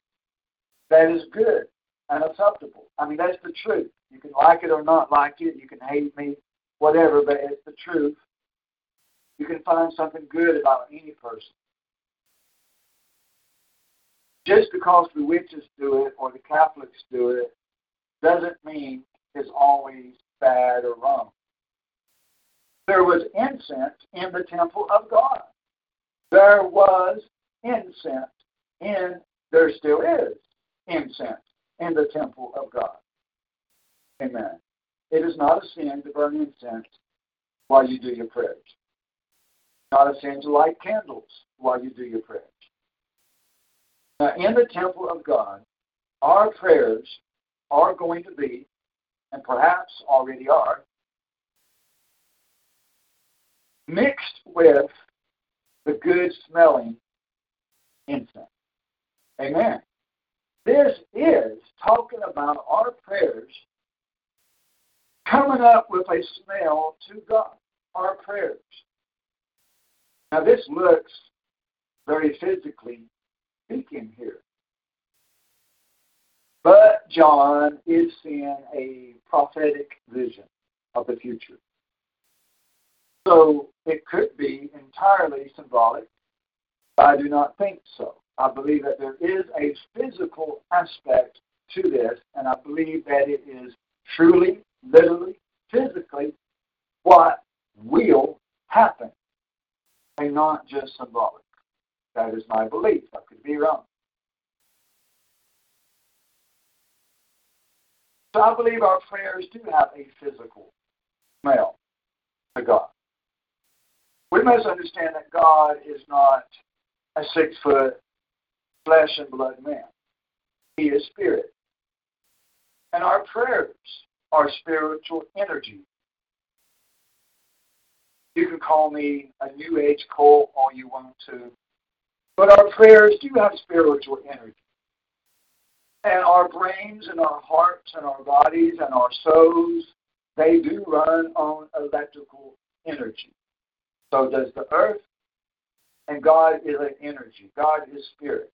that is good and acceptable. I mean, that's the truth. You can like it or not like it. You can hate me, whatever, but it's the truth. You can find something good about any person. Just because the witches do it or the Catholics do it doesn't mean it's always bad or wrong. There was incense in the temple of God. There was incense in, there still is incense in the temple of God. Amen. It is not a sin to burn incense while you do your prayers. Not a sin to light candles while you do your prayers. Now, in the temple of God, our prayers are going to be, and perhaps already are, mixed with the good smelling incense. Amen. This is talking about our prayers coming up with a smell to God. Our prayers. Now, this looks very physically speaking here. But John is seeing a prophetic vision of the future. So it could be entirely symbolic. but I do not think so. I believe that there is a physical aspect to this, and I believe that it is truly, literally, physically what will happen, and not just symbolic. That is my belief. I could be wrong. So I believe our prayers do have a physical smell to God. We must understand that God is not a six foot flesh and blood man. He is spirit. And our prayers are spiritual energy. You can call me a new age cult all you want to. But our prayers do have spiritual energy. And our brains and our hearts and our bodies and our souls, they do run on electrical energy. So does the earth. And God is an energy. God is spirit.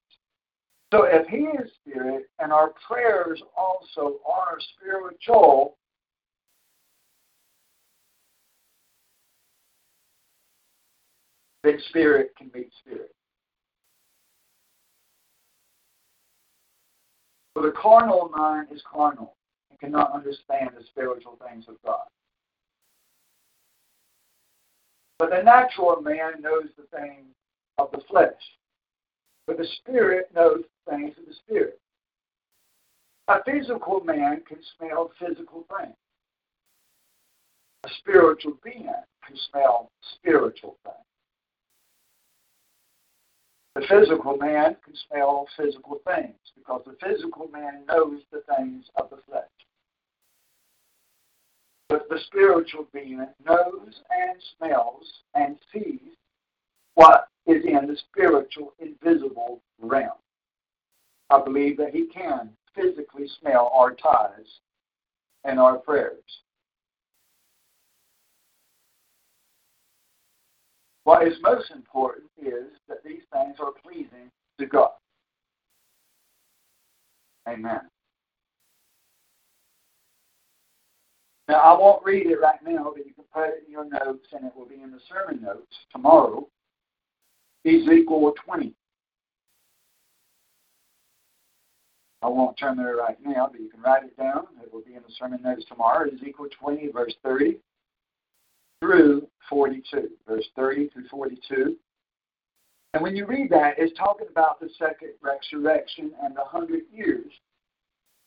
So if He is spirit and our prayers also are spiritual, then spirit can meet spirit. So the carnal mind is carnal and cannot understand the spiritual things of God. But the natural man knows the things of the flesh. But the spirit knows things of the spirit. A physical man can smell physical things. A spiritual being can smell spiritual things. The physical man can smell physical things because the physical man knows the things of the flesh. But the spiritual being knows and smells and sees what is in the spiritual, invisible realm. I believe that he can physically smell our ties and our prayers. What is most important is that these things are pleasing to God. Amen. Now, I won't read it right now, but you can put it in your notes, and it will be in the sermon notes tomorrow. Ezekiel 20. I won't turn there right now, but you can write it down. It will be in the sermon notes tomorrow. Ezekiel 20, verse 30 through 42, verse 30 through 42. And when you read that, it's talking about the second resurrection and the hundred years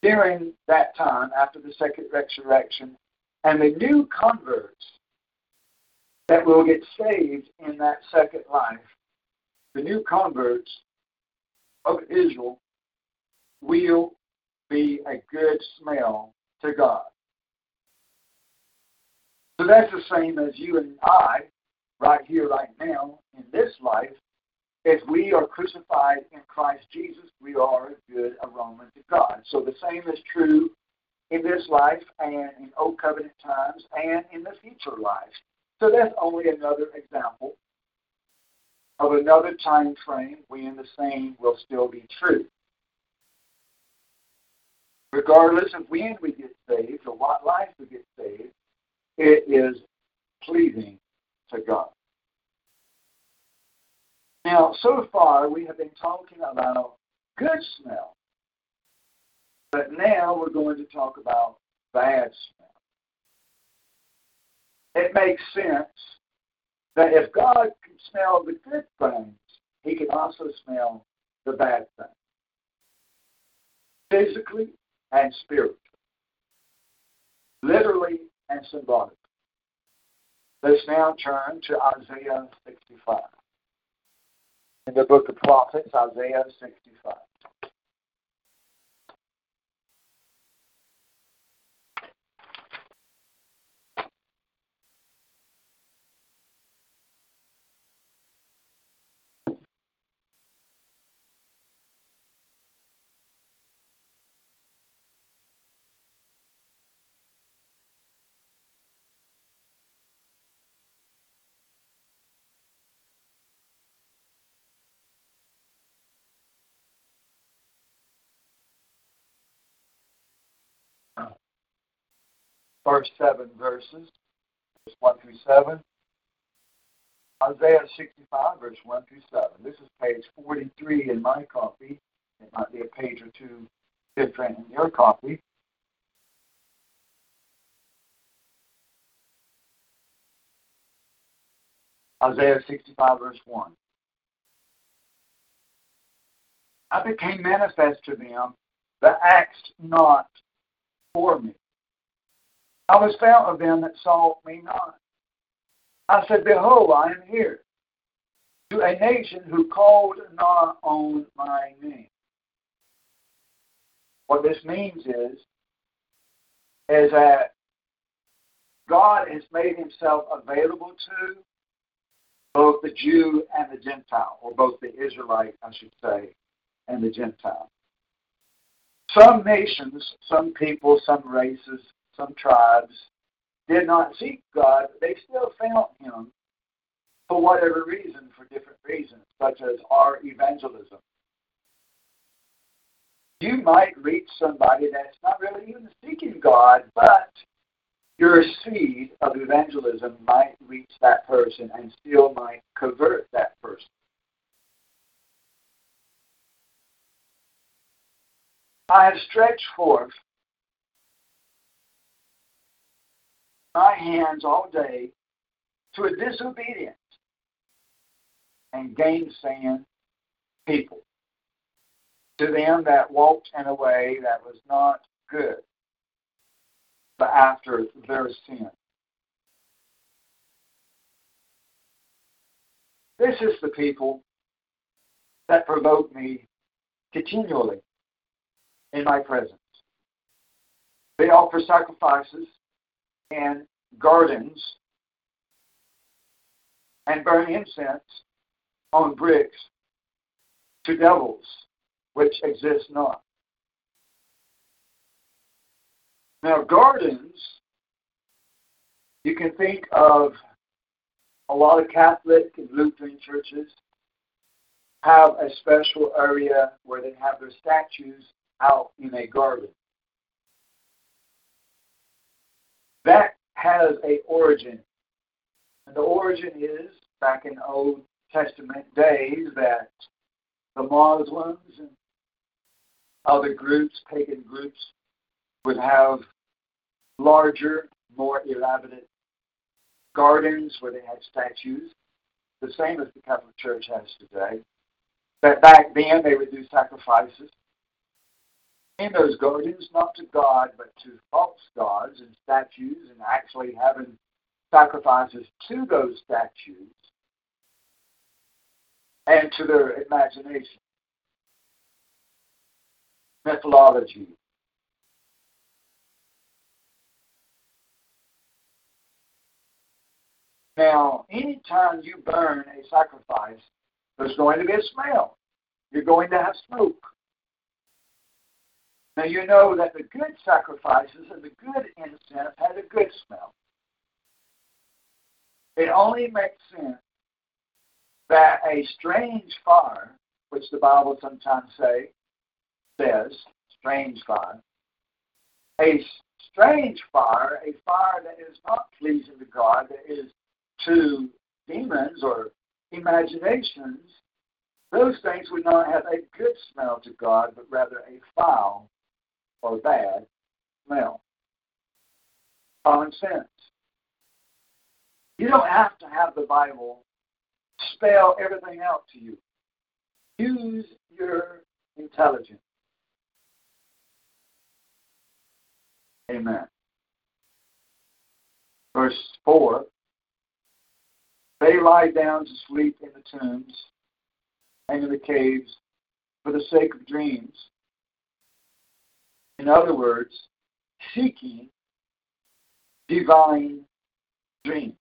during that time after the second resurrection and the new converts that will get saved in that second life, the new converts of Israel will be a good smell to God. So that's the same as you and I, right here, right now, in this life. If we are crucified in Christ Jesus, we are a good aroma to God. So the same is true in this life and in Old Covenant times and in the future life. So that's only another example of another time frame when the same will still be true. Regardless of when we get saved or what life we get saved, it is pleasing to God. Now, so far we have been talking about good smell. But now we're going to talk about bad smell. It makes sense that if God can smell the good things, he can also smell the bad things. Physically and spiritually. Literally and symbolically. Let's now turn to Isaiah 65. In the book of prophets, Isaiah 65. First seven verses, verse 1 through 7. Isaiah 65, verse 1 through 7. This is page 43 in my copy. It might be a page or two different in your copy. Isaiah 65, verse 1. I became manifest to them that asked not for me. I was found of them that sought me not. I said, Behold, I am here to a nation who called not on my name. What this means is, is that God has made himself available to both the Jew and the Gentile, or both the Israelite, I should say, and the Gentile. Some nations, some people, some races, some tribes did not seek God, but they still found Him for whatever reason, for different reasons, such as our evangelism. You might reach somebody that's not really even seeking God, but your seed of evangelism might reach that person and still might convert that person. I have stretched forth my hands all day to a disobedient and gainsaying people, to them that walked in a way that was not good, but after their sin. This is the people that provoke me continually in my presence. They offer sacrifices and gardens and burn incense on bricks to devils which exist not. Now, gardens, you can think of a lot of Catholic and Lutheran churches have a special area where they have their statues out in a garden. That has a origin. And the origin is back in Old Testament days that the Muslims and other groups, pagan groups, would have larger, more elaborate gardens where they had statues, the same as the Catholic Church has today. That back then they would do sacrifices in those gardens, not to God, but to false gods and statues, and actually having sacrifices to those statues and to their imagination, mythology. Now, anytime you burn a sacrifice, there's going to be a smell. You're going to have smoke. Now you know that the good sacrifices and the good incense had a good smell. It only makes sense that a strange fire, which the Bible sometimes say says strange fire, a strange fire, a fire that is not pleasing to God, that is to demons or imaginations, those things would not have a good smell to God, but rather a foul or bad smell. Common sense. You don't have to have the Bible spell everything out to you. Use your intelligence. Amen. Verse 4 They lie down to sleep in the tombs and in the caves for the sake of dreams. In other words, seeking divine dreams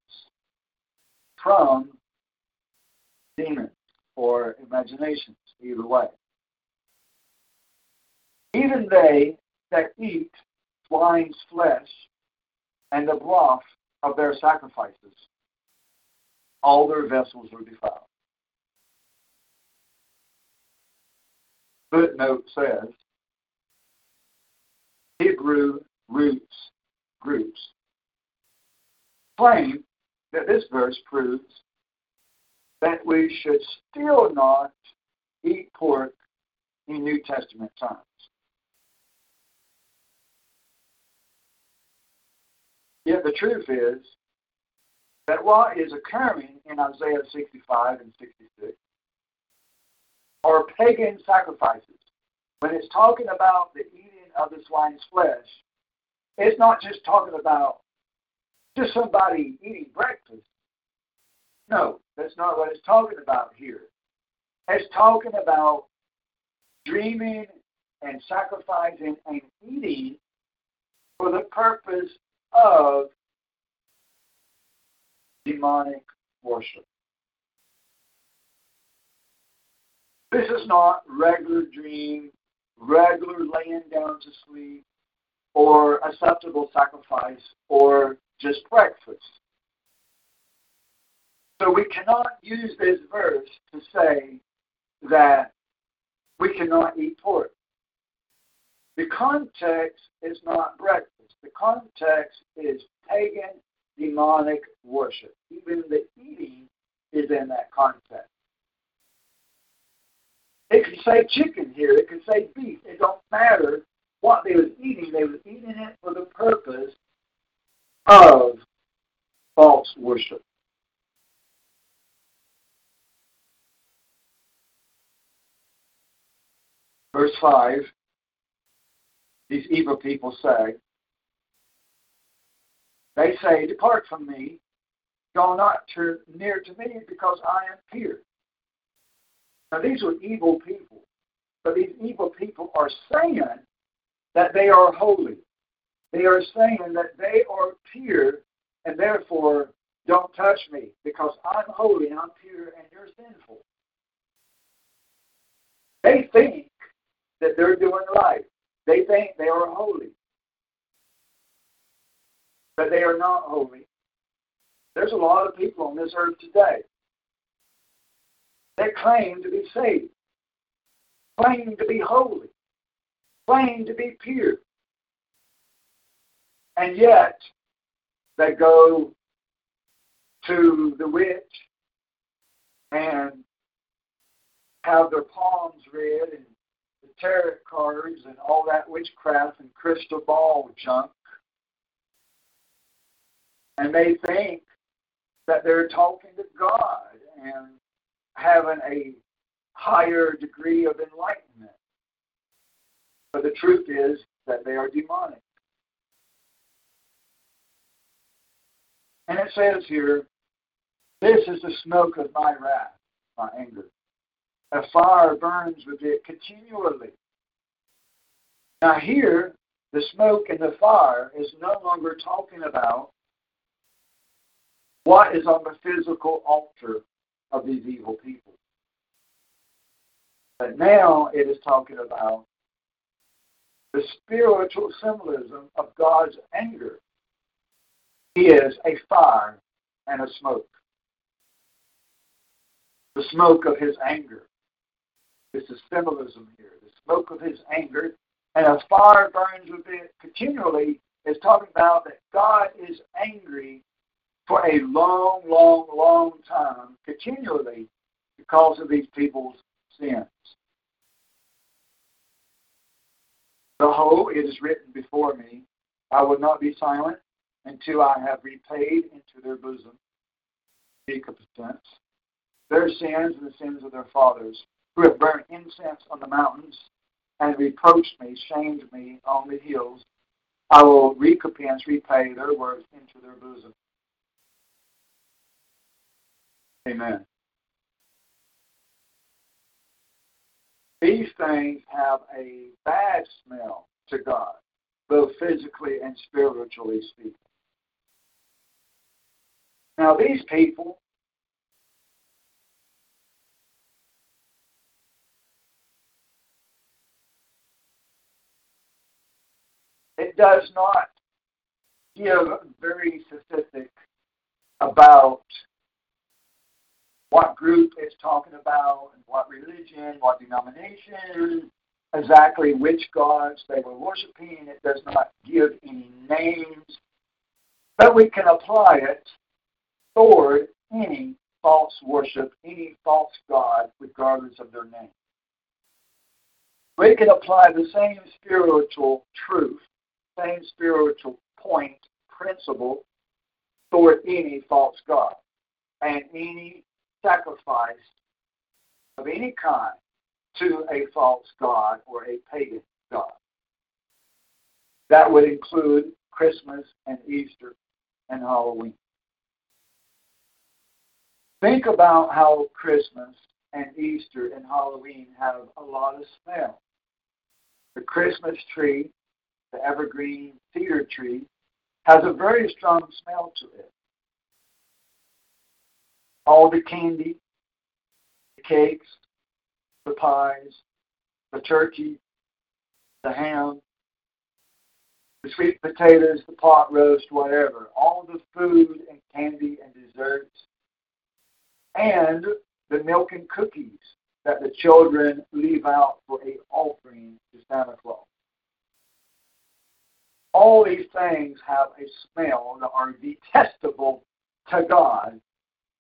from demons or imaginations, either way. Even they that eat swine's flesh and the broth of their sacrifices, all their vessels are defiled. Footnote says Hebrew roots groups claim that this verse proves that we should still not eat pork in New Testament times. Yet the truth is that what is occurring in Isaiah 65 and 66 are pagan sacrifices. When it's talking about the of the swine's flesh, it's not just talking about just somebody eating breakfast. No, that's not what it's talking about here. It's talking about dreaming and sacrificing and eating for the purpose of demonic worship. This is not regular dream, regular laying down to sleep, or acceptable sacrifice, or just breakfast. So we cannot use this verse to say that we cannot eat pork. The context is not breakfast. The context is pagan demonic worship. Even the eating is in that context. It could say chicken here. It could say beef. It don't matter what they was eating. They was eating it for the purpose of false worship. Verse 5 These evil people say, They say, Depart from me, go not to, near to me, because I am pure. Now, these are evil people, but these evil people are saying that they are holy. They are saying that they are pure, and therefore don't touch me, because I'm holy and I'm pure, and you're sinful. They think that they're doing right. They think they are holy. But they are not holy. There's a lot of people on this earth today that claim to be saved, claim to be holy, claim to be pure. And yet, they go to the witch and have their palms read and the tarot cards and all that witchcraft and crystal ball junk. And they think that they're talking to God and having a higher degree of enlightenment. But the truth is that they are demonic. And it says here, this is the smoke of my wrath, my anger. A fire burns with it continually. Now, here, the smoke and the fire is no longer talking about what is on the physical altar of these evil people. But now it is talking about the spiritual symbolism of God's anger he is a fire and a smoke. The smoke of his anger. It's a symbolism here. The smoke of his anger and a fire burns with it continually is talking about that God is angry for a long, long, long time, continually, because of these people's sins. Behold, it is written before me, I will not be silent until I have repaid into their bosom recompense their sins and the sins of their fathers who have burnt incense on the mountains and reproached me, shamed me on the hills. I will recompense, repay their words into their bosom. Amen. These things have a bad smell to God, both physically and spiritually speaking. Now, these people it does not give very specific about what group it's talking about and what religion, what denomination, exactly which gods they were worshiping. It does not give any names. But we can apply it toward any false worship, any false God, regardless of their name. We can apply the same spiritual truth, same spiritual point, principle, toward any false God and any sacrifice of any kind to a false God or a pagan God. That would include Christmas and Easter and Halloween. Think about how Christmas and Easter and Halloween have a lot of smell. The Christmas tree, the evergreen cedar tree, has a very strong smell to it. All the candy, the cakes, the pies, the turkey, the ham, the sweet potatoes, the pot roast, whatever, all the food and candy and desserts, and the milk and cookies that the children leave out for a offering to Santa Claus. All these things have a smell that are detestable to God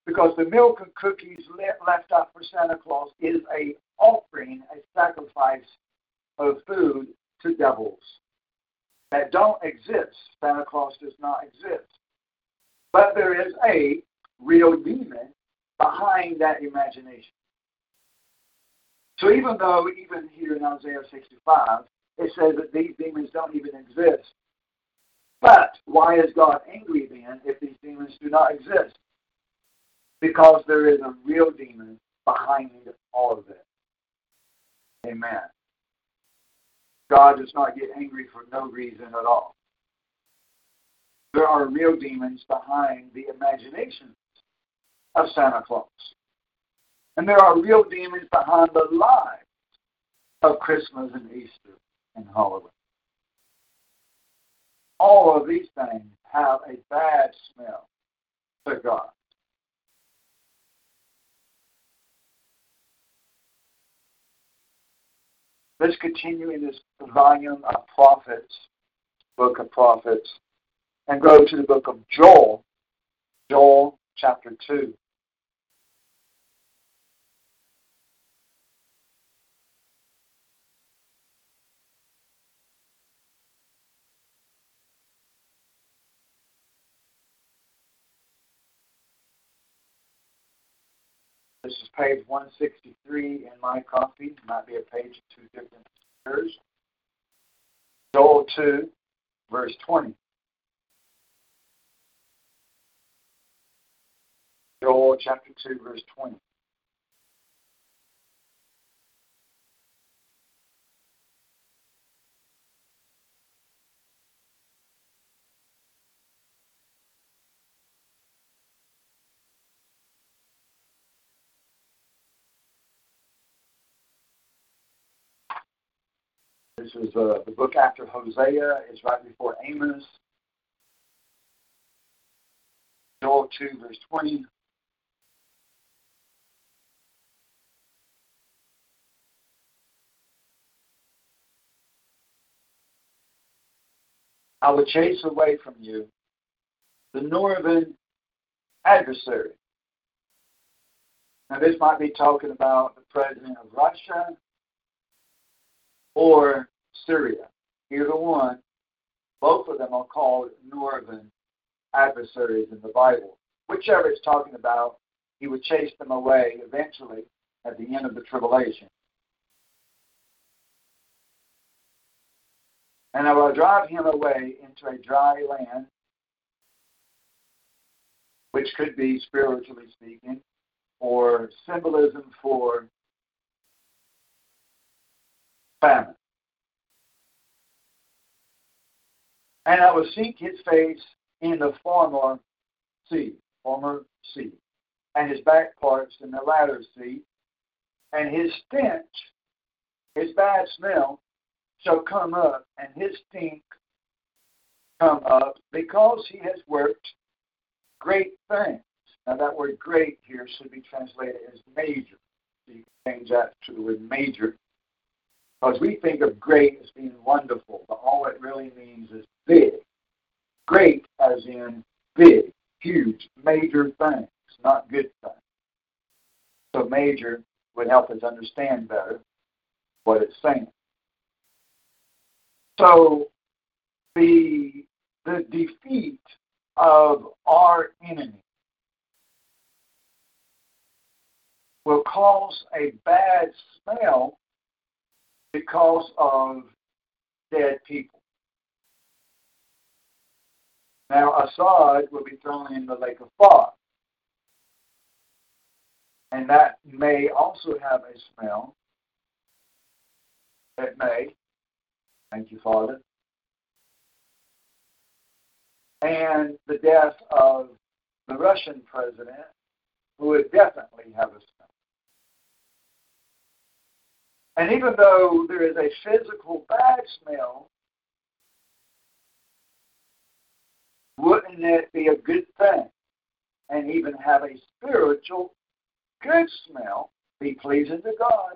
because the milk and cookies left out for Santa Claus is a offering, a sacrifice of food to devils that don't exist. Santa Claus does not exist. But there is a real demon behind that imagination. So even though, even here in Isaiah 65, it says that these demons don't even exist. But why is God angry then if these demons do not exist? Because there is a real demon behind all of it. Amen. God does not get angry for no reason at all. There are real demons behind the imaginations of Santa Claus. And there are real demons behind the lies of Christmas and Easter and Halloween. All of these things have a bad smell to God. Let's continue in this volume of prophets, book of prophets, and go to the book of Joel, Joel chapter 2. This is page 163 in my copy. It might be a page of two different years. Joel 2, verse 20. Joel chapter 2, verse 20. Is uh, the book after Hosea. It's right before Amos. Joel 2, verse 20. I will chase away from you the northern adversary. Now, this might be talking about the president of Russia or Syria. Either one, both of them are called northern adversaries in the Bible. Whichever it's talking about, he would chase them away eventually at the end of the tribulation. And I will drive him away into a dry land, which could be spiritually speaking, or symbolism for famine. And I will seek his face in the former sea, former sea, and his back parts in the latter sea, and his stench, his bad smell, shall come up, and his stink come up, because he has worked great things. Now that word great here should be translated as major. You can change that to the word major. Because we think of great as being wonderful, but all it really means is big. Great as in big, huge, major things, not good things. So major would help us understand better what it's saying. So the the defeat of our enemy will cause a bad smell because of dead people. Now, Assad will be thrown in the lake of fire. And that may also have a smell. It may. Thank you, Father. And the death of the Russian president, who would definitely have a smell. And even though there is a physical bad smell, wouldn't it be a good thing and even have a spiritual good smell, be pleasing to God,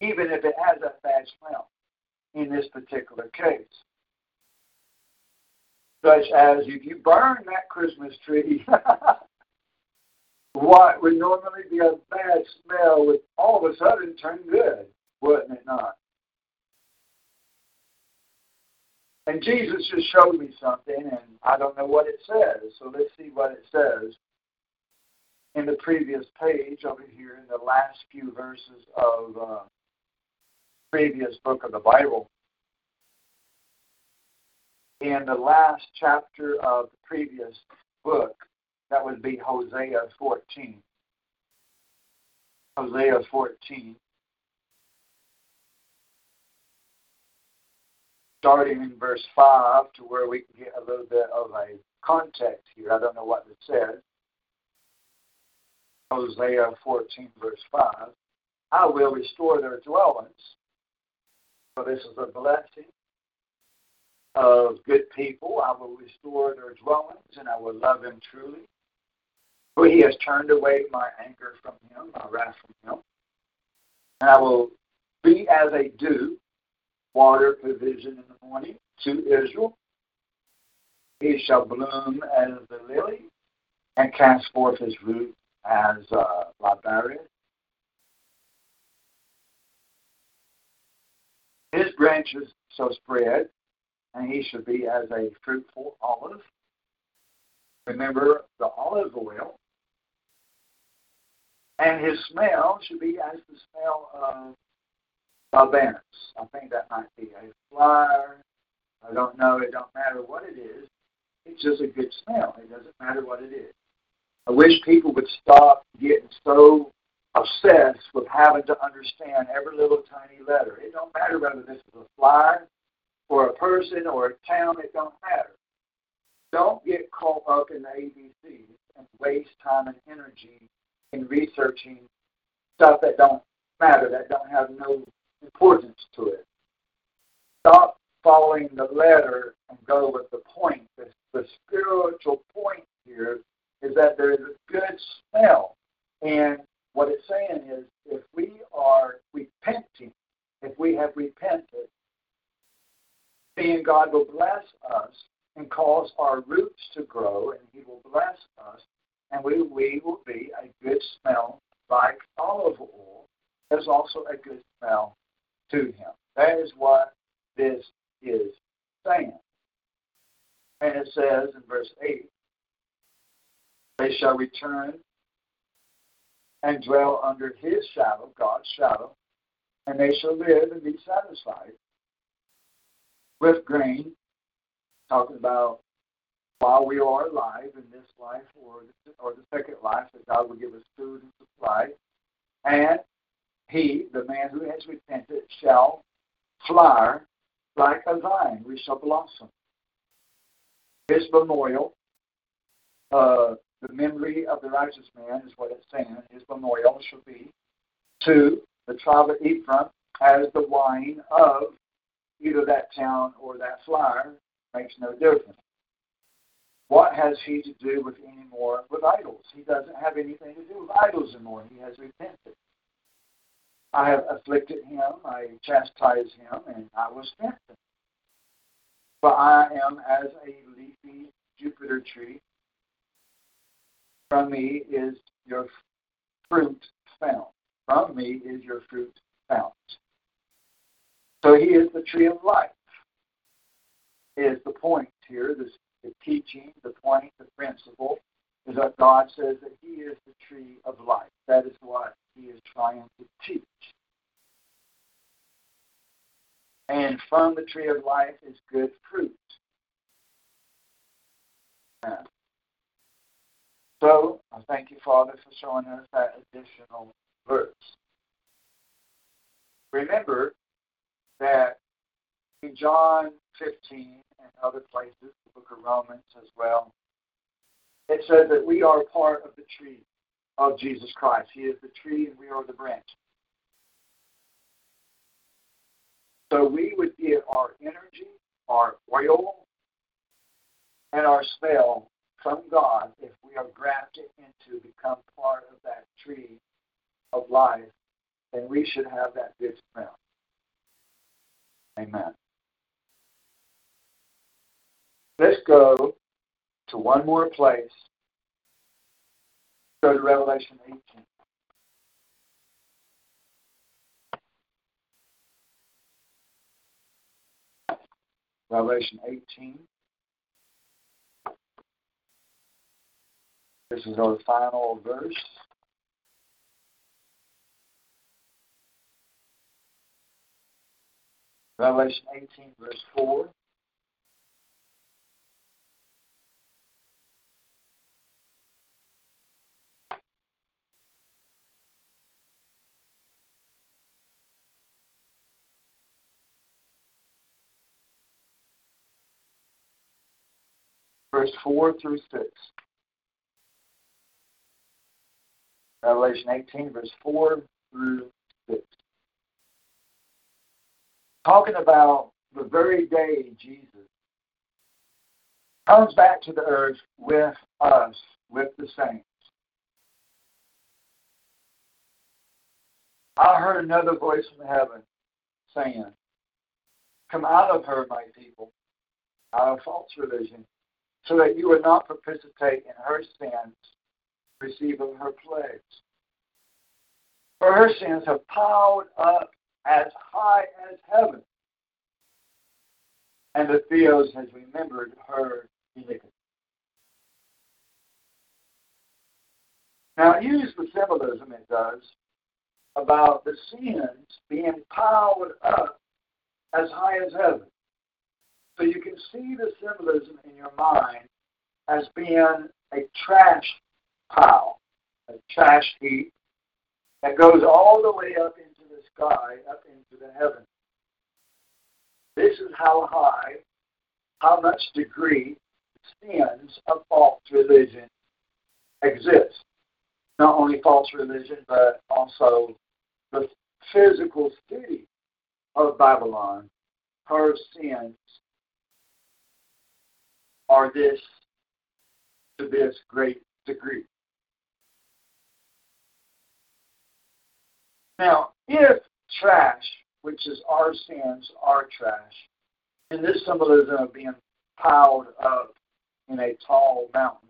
even if it has a bad smell in this particular case? Such as if you burn that Christmas tree [LAUGHS] what would normally be a bad smell would all of a sudden turn good, wouldn't it not? And Jesus just showed me something, and I don't know what it says, so let's see what it says in the previous page over here in the last few verses of uh, previous book of the Bible. In the last chapter of the previous book, that would be Hosea 14. Hosea 14. Starting in verse 5 to where we can get a little bit of a context here. I don't know what it says. Hosea 14, verse 5. I will restore their dwellings. So this is a blessing of good people. I will restore their dwellings, and I will love them truly. For he has turned away my anger from him, my wrath from him. And I will be as a dew, water provision in the morning to Israel. He shall bloom as the lily and cast forth his root as uh, Liberius. His branches shall spread, and he shall be as a fruitful olive. Remember the olive oil and his smell should be as the smell of Balbanus. I think that might be a flower. I don't know. It don't matter what it is. It's just a good smell. It doesn't matter what it is. I wish people would stop getting so obsessed with having to understand every little tiny letter. It don't matter whether this is a flyer or a person or a town. It don't matter. Don't get caught up in the ABCs and waste time and energy in researching stuff that don't matter, that don't have no importance to it. Stop following the letter and go with the point. The, the spiritual point here is that there is a good smell. And what it's saying is if we are repenting, if we have repented, then God will bless us and cause our roots to grow, and He will bless us and we, we will be a good smell like olive oil. There's also a good smell to him. That is what this is saying. And it says in verse 8, they shall return and dwell under his shadow, God's shadow, and they shall live and be satisfied with grain, talking about while we are alive in this life or the, or the second life, that God will give us food and supply. And he, the man who has repented, shall flower like a vine. We shall blossom. His memorial, uh, the memory of the righteous man is what it's saying. His memorial shall be to the tribe of Ephraim as the wine of either that town or that flower makes no difference. What has he to do with any more with idols? He doesn't have anything to do with idols anymore. He has repented. I have afflicted him, I chastised him, and I will strengthen. For I am as a leafy juniper tree. From me is your fruit found. From me is your fruit found. So he is the tree of life. Is the point here, this the teaching, the point, the principle, is that God says that he is the tree of life. That is what he is trying to teach. And from the tree of life is good fruit. So I thank you, Father, for showing us that additional verse. Remember that in John 15 and other places, the book of Romans as well, it says that we are part of the tree of Jesus Christ. He is the tree and we are the branch. So we would get our energy, our oil, and our smell from God if we are grafted into become part of that tree of life, then we should have that good smell. Amen. Let's go to one more place. Go to Revelation 18. Revelation 18. This is our final verse. Revelation 18, verse 4. Verse 4 through 6. Revelation 18, verse 4 through 6. Talking about the very day Jesus comes back to the earth with us, with the saints. I heard another voice from heaven saying, Come out of her, my people, out of false religion, so that you would not participate in her sins receiving her plagues. For her sins have piled up as high as heaven, and the Theos has remembered her iniquity. Now, use the symbolism it does about the sins being piled up as high as heaven. So you can see the symbolism in your mind as being a trash pile, a trash heap that goes all the way up into the sky, up into the heavens. This is how high, how much degree sins of false religion exist. Not only false religion, but also the physical city of Babylon, her sins are this to this great degree. Now, if trash, which is our sins, are trash, and this symbolism of being piled up in a tall mountain,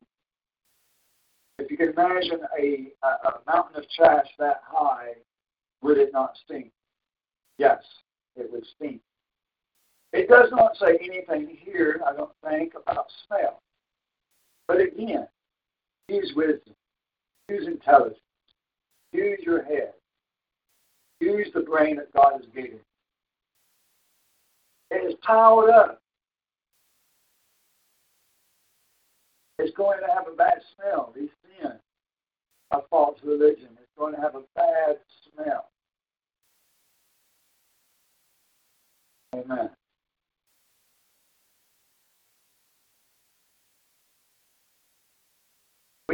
if you can imagine a, a mountain of trash that high, would it not stink? Yes, it would stink. It does not say anything here, I don't think, about smell. But again, use wisdom, use intelligence, use your head, use the brain that God has given. It is powered up. It's going to have a bad smell. These sins of false religion. It's going to have a bad smell. Amen.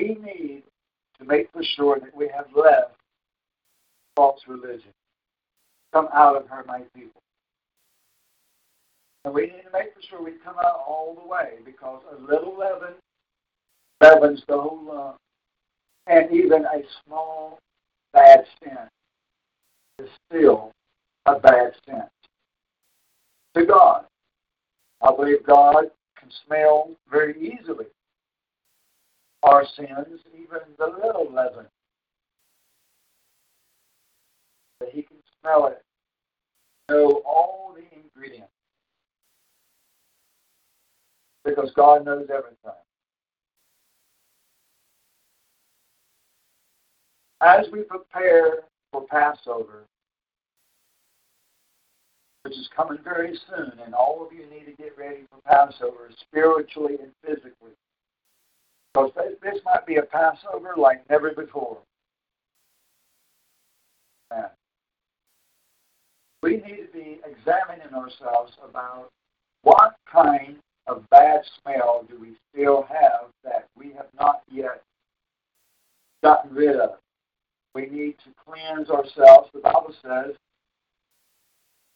We need to make for sure that we have left false religion. Come out of her, my people. And we need to make for sure we come out all the way because a little leaven leavens the whole lump. And even a small bad sin is still a bad sin to God. I believe God can smell very easily our sins, even the little leaven. That He can smell it, know all the ingredients. Because God knows everything. As we prepare for Passover, which is coming very soon, and all of you need to get ready for Passover spiritually and physically. Because this might be a Passover like never before. Man. We need to be examining ourselves about what kind of bad smell do we still have that we have not yet gotten rid of. We need to cleanse ourselves. The Bible says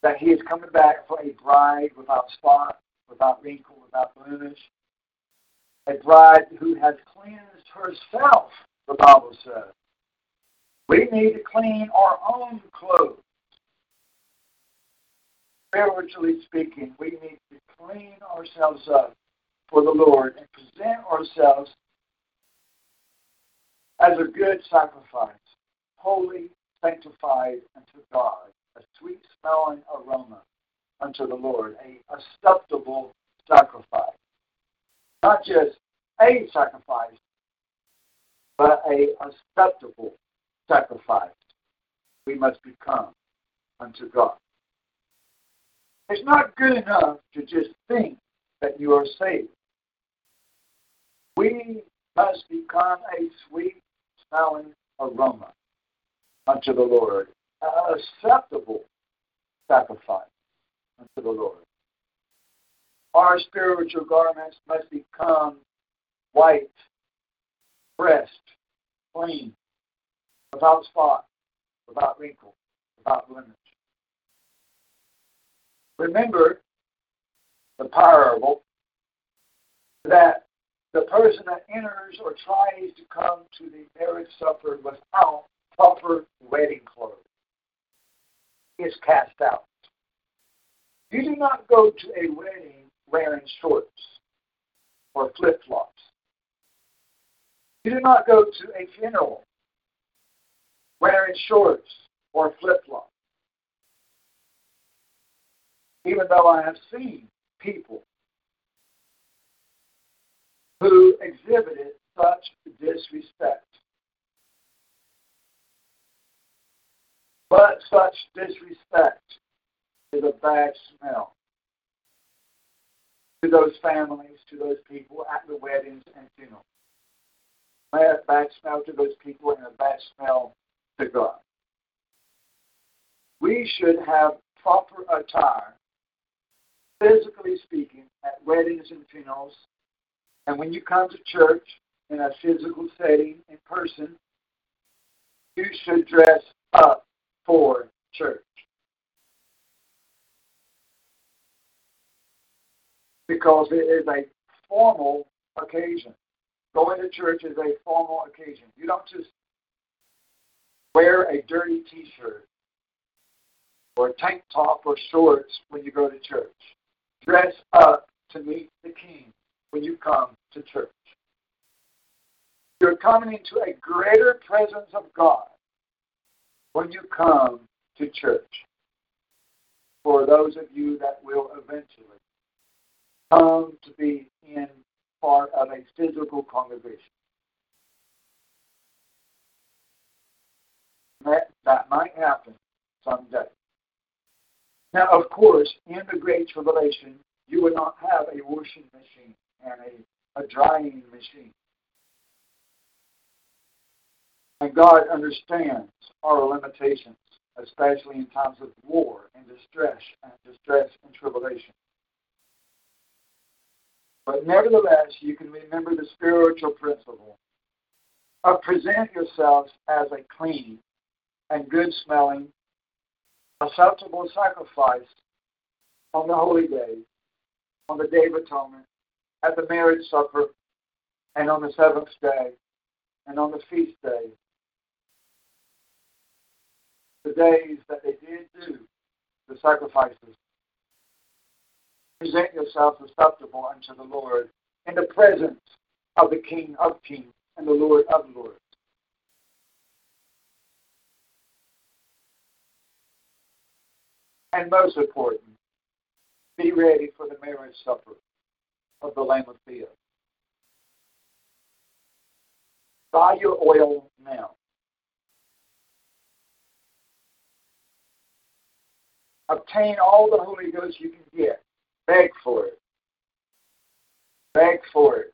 that he is coming back for a bride without spot, without wrinkle, without blemish. A bride who has cleansed herself, the Bible says. We need to clean our own clothes. Spiritually speaking, we need to clean ourselves up for the Lord and present ourselves as a good sacrifice, holy, sanctified unto God, a sweet smelling aroma unto the Lord, a acceptable sacrifice. Not just a sacrifice, but a acceptable sacrifice we must become unto God. It's not good enough to just think that you are saved. We must become a sweet smelling aroma unto the Lord, an acceptable sacrifice unto the Lord. Our spiritual garments must become white, pressed, clean, without spot, without wrinkle, without blemish. Remember the parable that the person that enters or tries to come to the marriage supper without proper wedding clothes is cast out. You do not go to a wedding wearing shorts or flip flops. You do not go to a funeral wearing shorts or flip flops. Even though I have seen people who exhibited such disrespect. But such disrespect is a bad smell to those families, to those people at the weddings and funerals. A bad smell to those people and a bad smell to God. We should have proper attire, physically speaking, at weddings and funerals. And when you come to church in a physical setting, in person, you should dress up for church. Because it is a formal occasion. Going to church is a formal occasion. You don't just wear a dirty t shirt or a tank top or shorts when you go to church. Dress up to meet the king when you come to church. You're coming into a greater presence of God when you come to church. For those of you that will eventually come to be in part of a physical congregation. That, that might happen someday. Now, of course, in the Great Tribulation, you would not have a washing machine and a, a drying machine. And God understands our limitations, especially in times of war and distress and distress and tribulation. But nevertheless, you can remember the spiritual principle of present yourselves as a clean and good smelling, acceptable sacrifice on the holy day, on the day of atonement, at the marriage supper, and on the seventh day, and on the feast day, the days that they did do the sacrifices. Present yourself acceptable unto the Lord in the presence of the King of kings and the Lord of lords. And most important, be ready for the marriage supper of the Lamb of God. Buy your oil now. Obtain all the Holy Ghost you can get. Beg for it. Beg for it.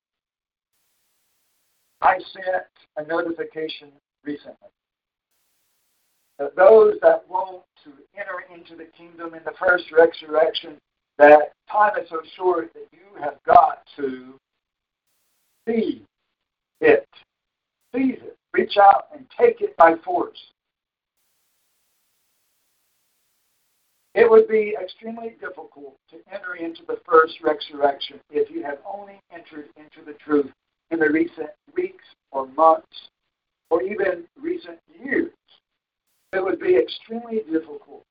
I sent a notification recently that those that want to enter into the kingdom in the first resurrection, that time is so short that you have got to see it. Seize it. Reach out and take it by force. It would be extremely difficult to enter into the first resurrection if you have only entered into the truth in the recent weeks or months or even recent years. It would be extremely difficult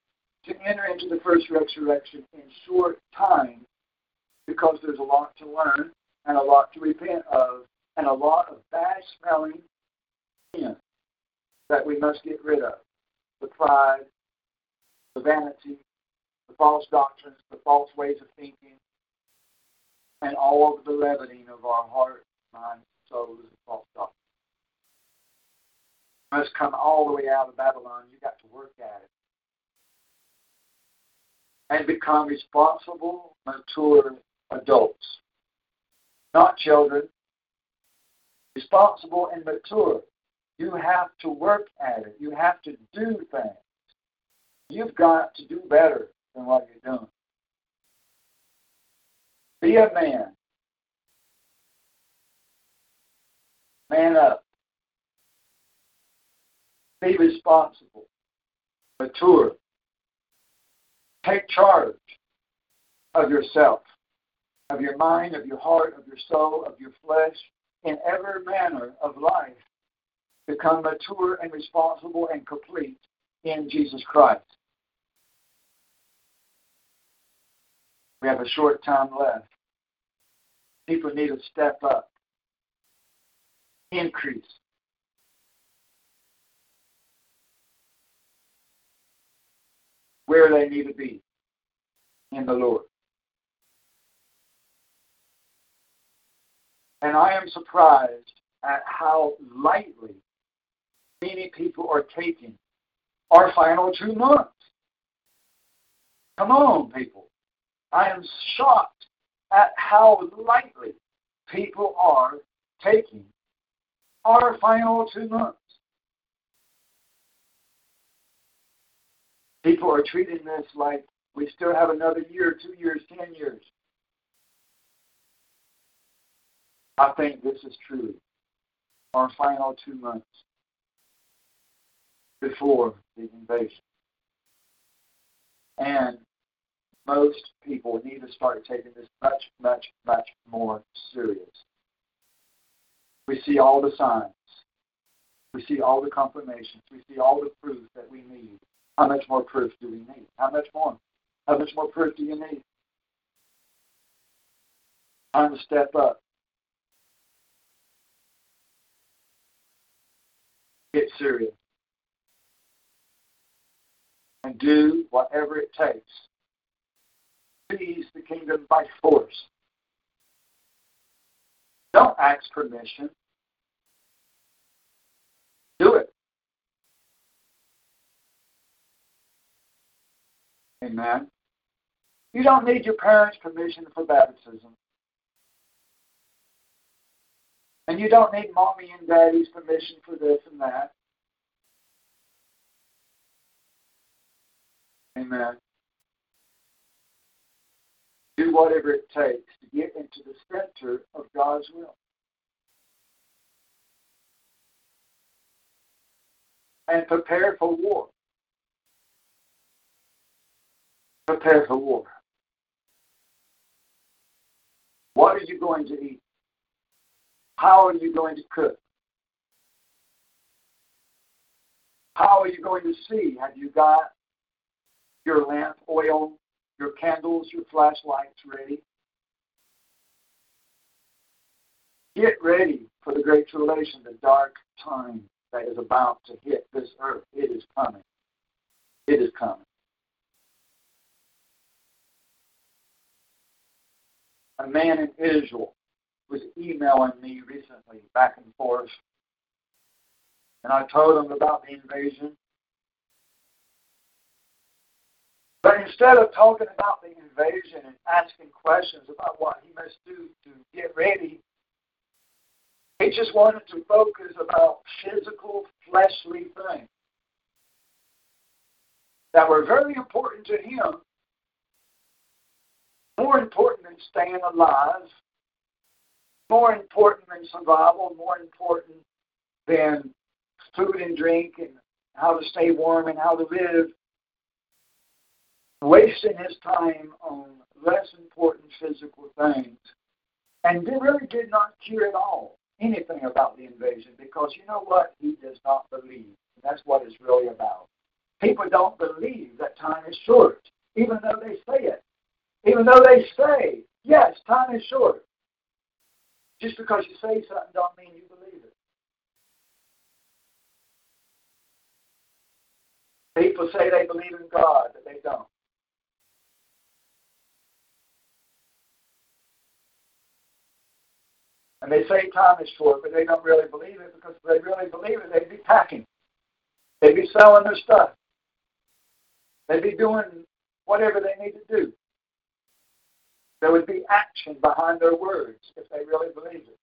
to enter into the first resurrection in short time because there's a lot to learn and a lot to repent of and a lot of bad smelling sin that we must get rid of. The pride, the vanity, the false doctrines, the false ways of thinking, and all of the leavening of our heart, mind, soul is a false doctrine. It must come all the way out of Babylon. You got to work at it. And become responsible, mature adults. Not children. Responsible and mature. You have to work at it. You have to do things. You've got to do better than what you're doing. Be a man. Man up. Be responsible. Mature. Take charge of yourself, of your mind, of your heart, of your soul, of your flesh, in every manner of life. Become mature and responsible and complete in Jesus Christ. We have a short time left. People need to step up, increase. Where they need to be in the Lord. And I am surprised at how lightly many people are taking our final two months. Come on, people. I am shocked at how lightly people are taking our final two months. People are treating this like we still have another year, two years, ten years. I think this is true. Our final two months before the invasion. And most people need to start taking this much, much, much more serious. We see all the signs. We see all the confirmations. We see all the proof that we need. How much more proof do we need? How much more? How much more proof do you need? Time to step up. Get serious. And do whatever it takes seize the kingdom by force. Don't ask permission. Do it. Amen. You don't need your parents' permission for baptism. And you don't need mommy and daddy's permission for this and that. Amen do whatever it takes to get into the center of God's will. And prepare for war. Prepare for war. What are you going to eat? How are you going to cook? How are you going to see? Have you got your lamp oil your candles, your flashlights ready. Get ready for the Great Tribulation, the dark time that is about to hit this earth. It is coming. It is coming. A man in Israel was emailing me recently, back and forth, and I told him about the invasion. But instead of talking about the invasion and asking questions about what he must do to get ready, he just wanted to focus about physical, fleshly things that were very important to him, more important than staying alive, more important than survival, more important than food and drink and how to stay warm and how to live, wasting his time on less important physical things. And they really did not care at all anything about the invasion because you know what? He does not believe. That's what it's really about. People don't believe that time is short, even though they say it. Even though they say, yes, time is short. Just because you say something don't mean you believe it. People say they believe in God, but they don't. And they say time is short, but they don't really believe it because if they really believe it, they'd be packing. They'd be selling their stuff. They'd be doing whatever they need to do. There would be action behind their words if they really believed it.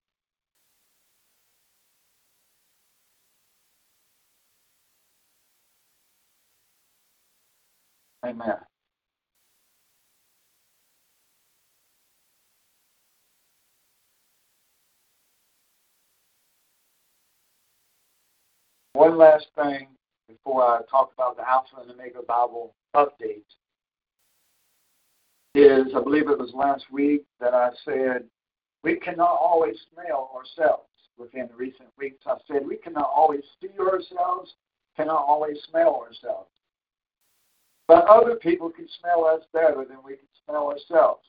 Amen. One last thing before I talk about the Alpha and Omega Bible update is I believe it was last week that I said we cannot always smell ourselves within the recent weeks. I said we cannot always see ourselves, cannot always smell ourselves. But other people can smell us better than we can smell ourselves.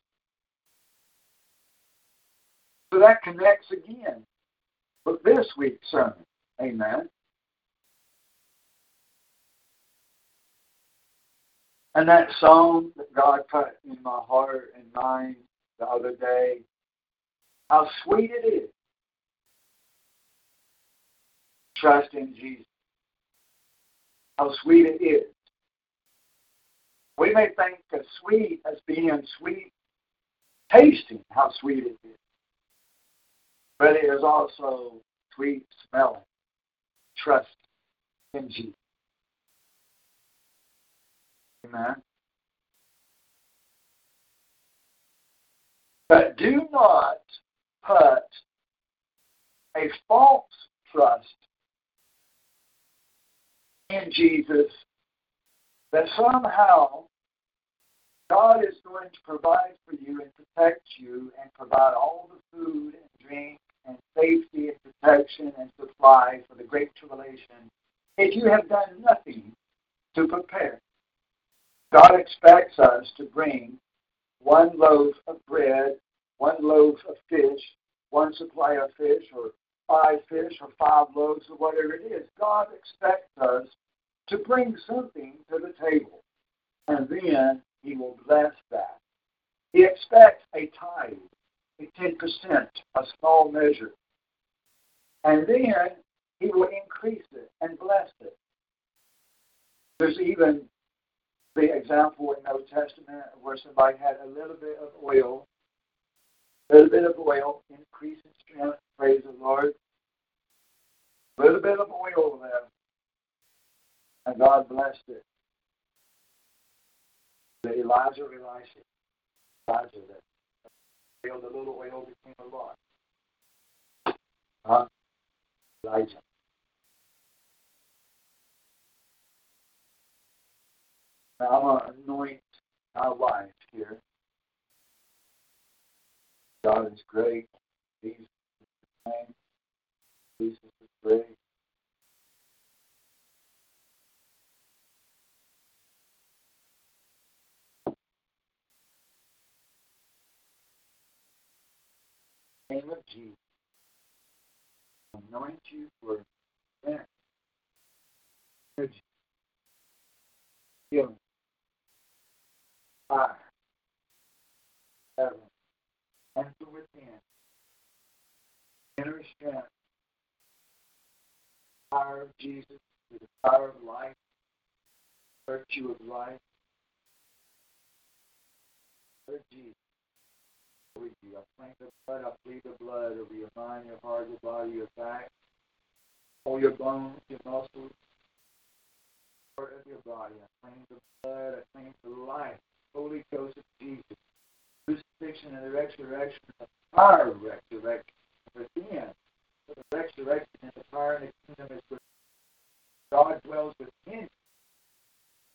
So that connects again with this week's sermon. Amen. And that song that God put in my heart and mind the other day, how sweet it is. Trust in Jesus. How sweet it is. We may think of sweet as being sweet tasting, how sweet it is. But it is also sweet smelling. Trust in Jesus. Amen. But do not put a false trust in Jesus that somehow God is going to provide for you and protect you and provide all the food and drink and safety and protection and supply for the great tribulation if you have done nothing to prepare. God expects us to bring one loaf of bread, one loaf of fish, one supply of fish, or five fish, or five loaves, or whatever it is. God expects us to bring something to the table, and then He will bless that. He expects a tithe, a 10%, a small measure, and then He will increase it and bless it. There's even the example in the Old Testament where somebody had a little bit of oil, a little bit of oil, increase in strength, praise the Lord. A little bit of oil there. And God blessed it. The Elijah, Elisha, Elijah that oil, the little oil became a lot. Huh? Elijah. I'm gonna uh, anoint our lives here. God is great. Jesus is the same. Jesus is great. name of Jesus, anoint you for that. Healing. Fire. Heaven. Enter within. Inner strength. Power of Jesus, the power of life, virtue of life. Lord Jesus with you. I claim the blood, I plead the blood over your mind, your heart, your body, your back, all your bones, your muscles, part of your body. I claim the blood, I claim the life, Holy Ghost of Jesus, crucifixion and the resurrection, the of resurrection within. The resurrection and the power and the kingdom is within. God dwells within.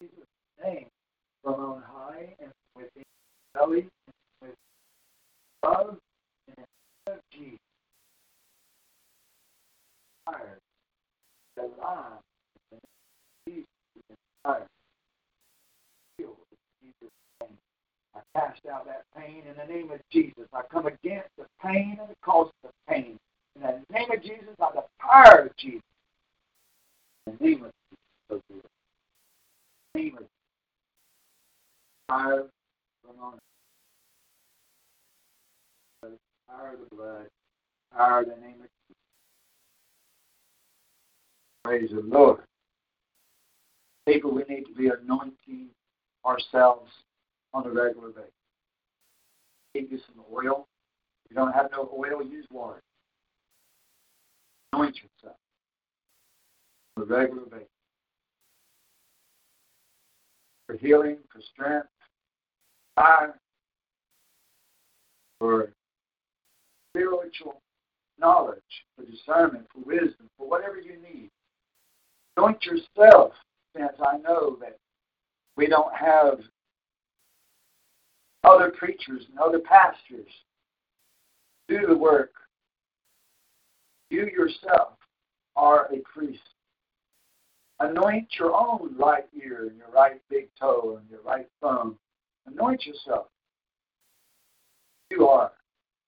Jesus' name from on high and within belly love and of Jesus. Fire, the line, Jesus fire. Heal Jesus' name. I cast out that pain in the name of Jesus. I come against the pain and the cause of the pain. In the name of Jesus, by the power of Jesus. In the name of Jesus. In the name of Jesus. Fire from on power of the blood, power of the name of Jesus. Praise the Lord. People, we need to be anointing ourselves on a regular basis. Give you some oil. If you don't have no oil, use water. Anoint yourself on a regular basis. For healing, for strength, fire, for spiritual knowledge, for discernment, for wisdom, for whatever you need. Anoint yourself, since I know that we don't have other preachers and other pastors. Do the work. You yourself are a priest. Anoint your own right ear and your right big toe and your right thumb. Anoint yourself. You are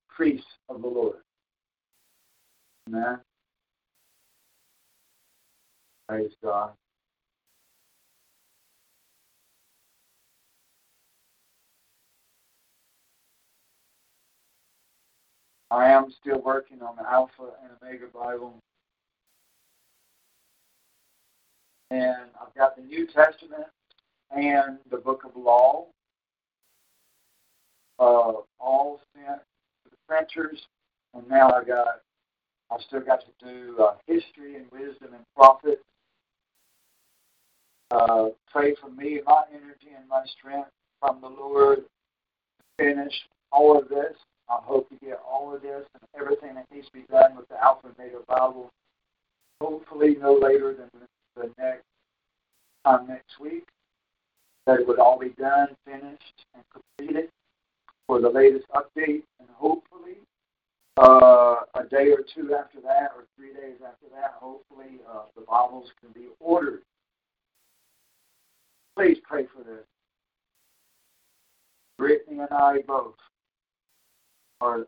priests of the Lord. Amen. Praise God. I am still working on the Alpha and Omega Bible. And I've got the New Testament and the Book of Law uh, all sent to the printers, and now I got I still got to do uh, history and wisdom and prophet. Uh, pray for me, my energy and my strength from the Lord to finish all of this. I hope to get all of this and everything that needs to be done with the Alpha and Omega Bible. Hopefully, no later than the next time next week. That it would all be done, finished, and completed for the latest update, and hopefully uh, a day or two after that, or three days after that, hopefully uh, the Bibles can be ordered. Please pray for this. Brittany and I both are,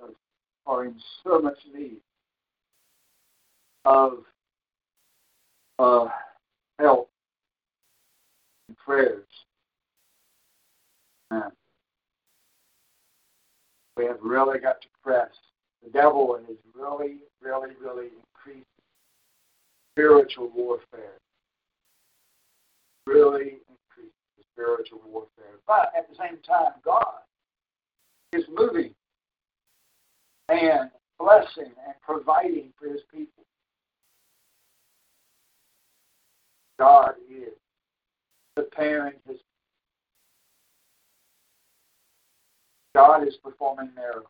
are in so much need of uh, help and prayers. Amen. We have really got to press. The devil has really, really, really increased spiritual warfare. Really increased spiritual warfare. But at the same time, God is moving and blessing and providing for his people. God is preparing his God is performing miracles.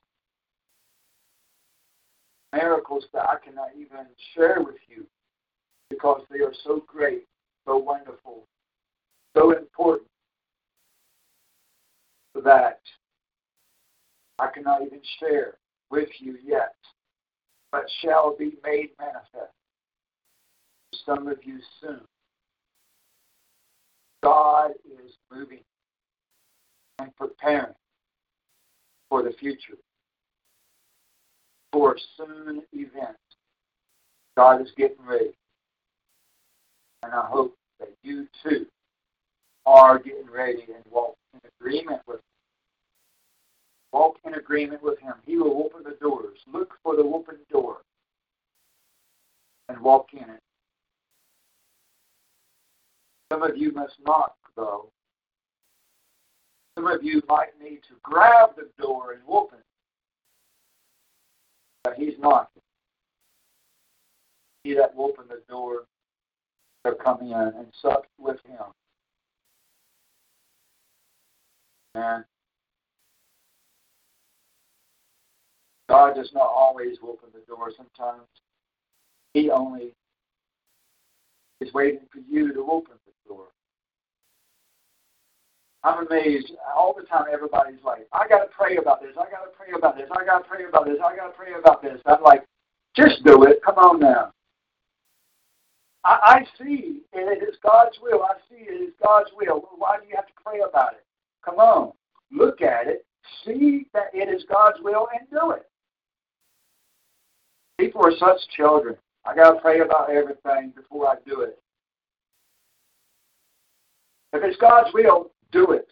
Miracles that I cannot even share with you because they are so great, so wonderful, so important that I cannot even share with you yet, but shall be made manifest to some of you soon. God is moving and preparing for the future. for soon events. God is getting ready. And I hope that you too are getting ready and walk in agreement with. Walk in agreement with Him. He will open the doors. Look for the open door and walk in it. Some of you must knock, though. Some of you might need to grab the door and open it. But He's knocking. He that will open the door to come in and sup with Him. And God does not always open the door. Sometimes He only is waiting for you to open the door. I'm amazed all the time. Everybody's like, "I got to pray about this. I got to pray about this. I got to pray about this. I got to pray about this." I'm like, "Just do it. Come on now." I, I see it is God's will. I see it is God's will. Why do you have to pray about it? Come on, look at it, see that it is God's will, and do it. People are such children. I got to pray about everything before I do it. If it's God's will, do it.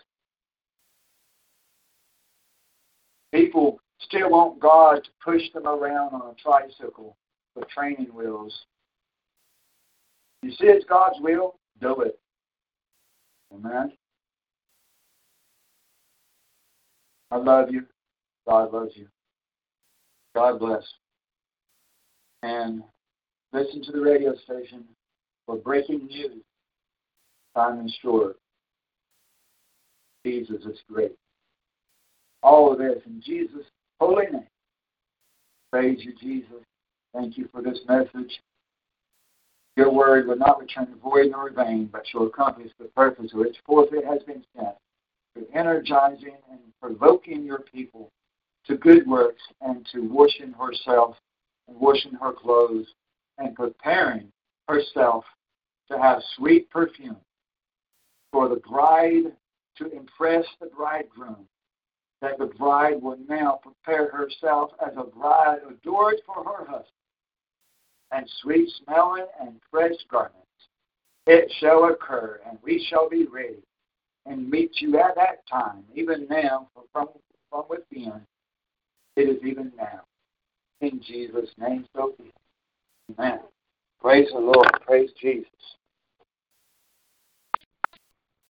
People still want God to push them around on a tricycle with training wheels. You see it's God's will, do it. Amen. I love you. God loves you. God bless. And listen to the radio station for breaking news. Time and short. Jesus is great. All of this in Jesus' holy name. Praise you, Jesus. Thank you for this message. Your word will not return void nor vain, but shall accomplish the purpose which forth it has been sent, to energizing and provoking your people to good works and to washing herself washing her clothes and preparing herself to have sweet perfume for the bride to impress the bridegroom, that the bride will now prepare herself as a bride adored for her husband, and sweet smelling and fresh garments. It shall occur, and we shall be ready and meet you at that time, even now, from, from within. It is even now. In Jesus' name, so be Amen. Praise the Lord. Praise Jesus.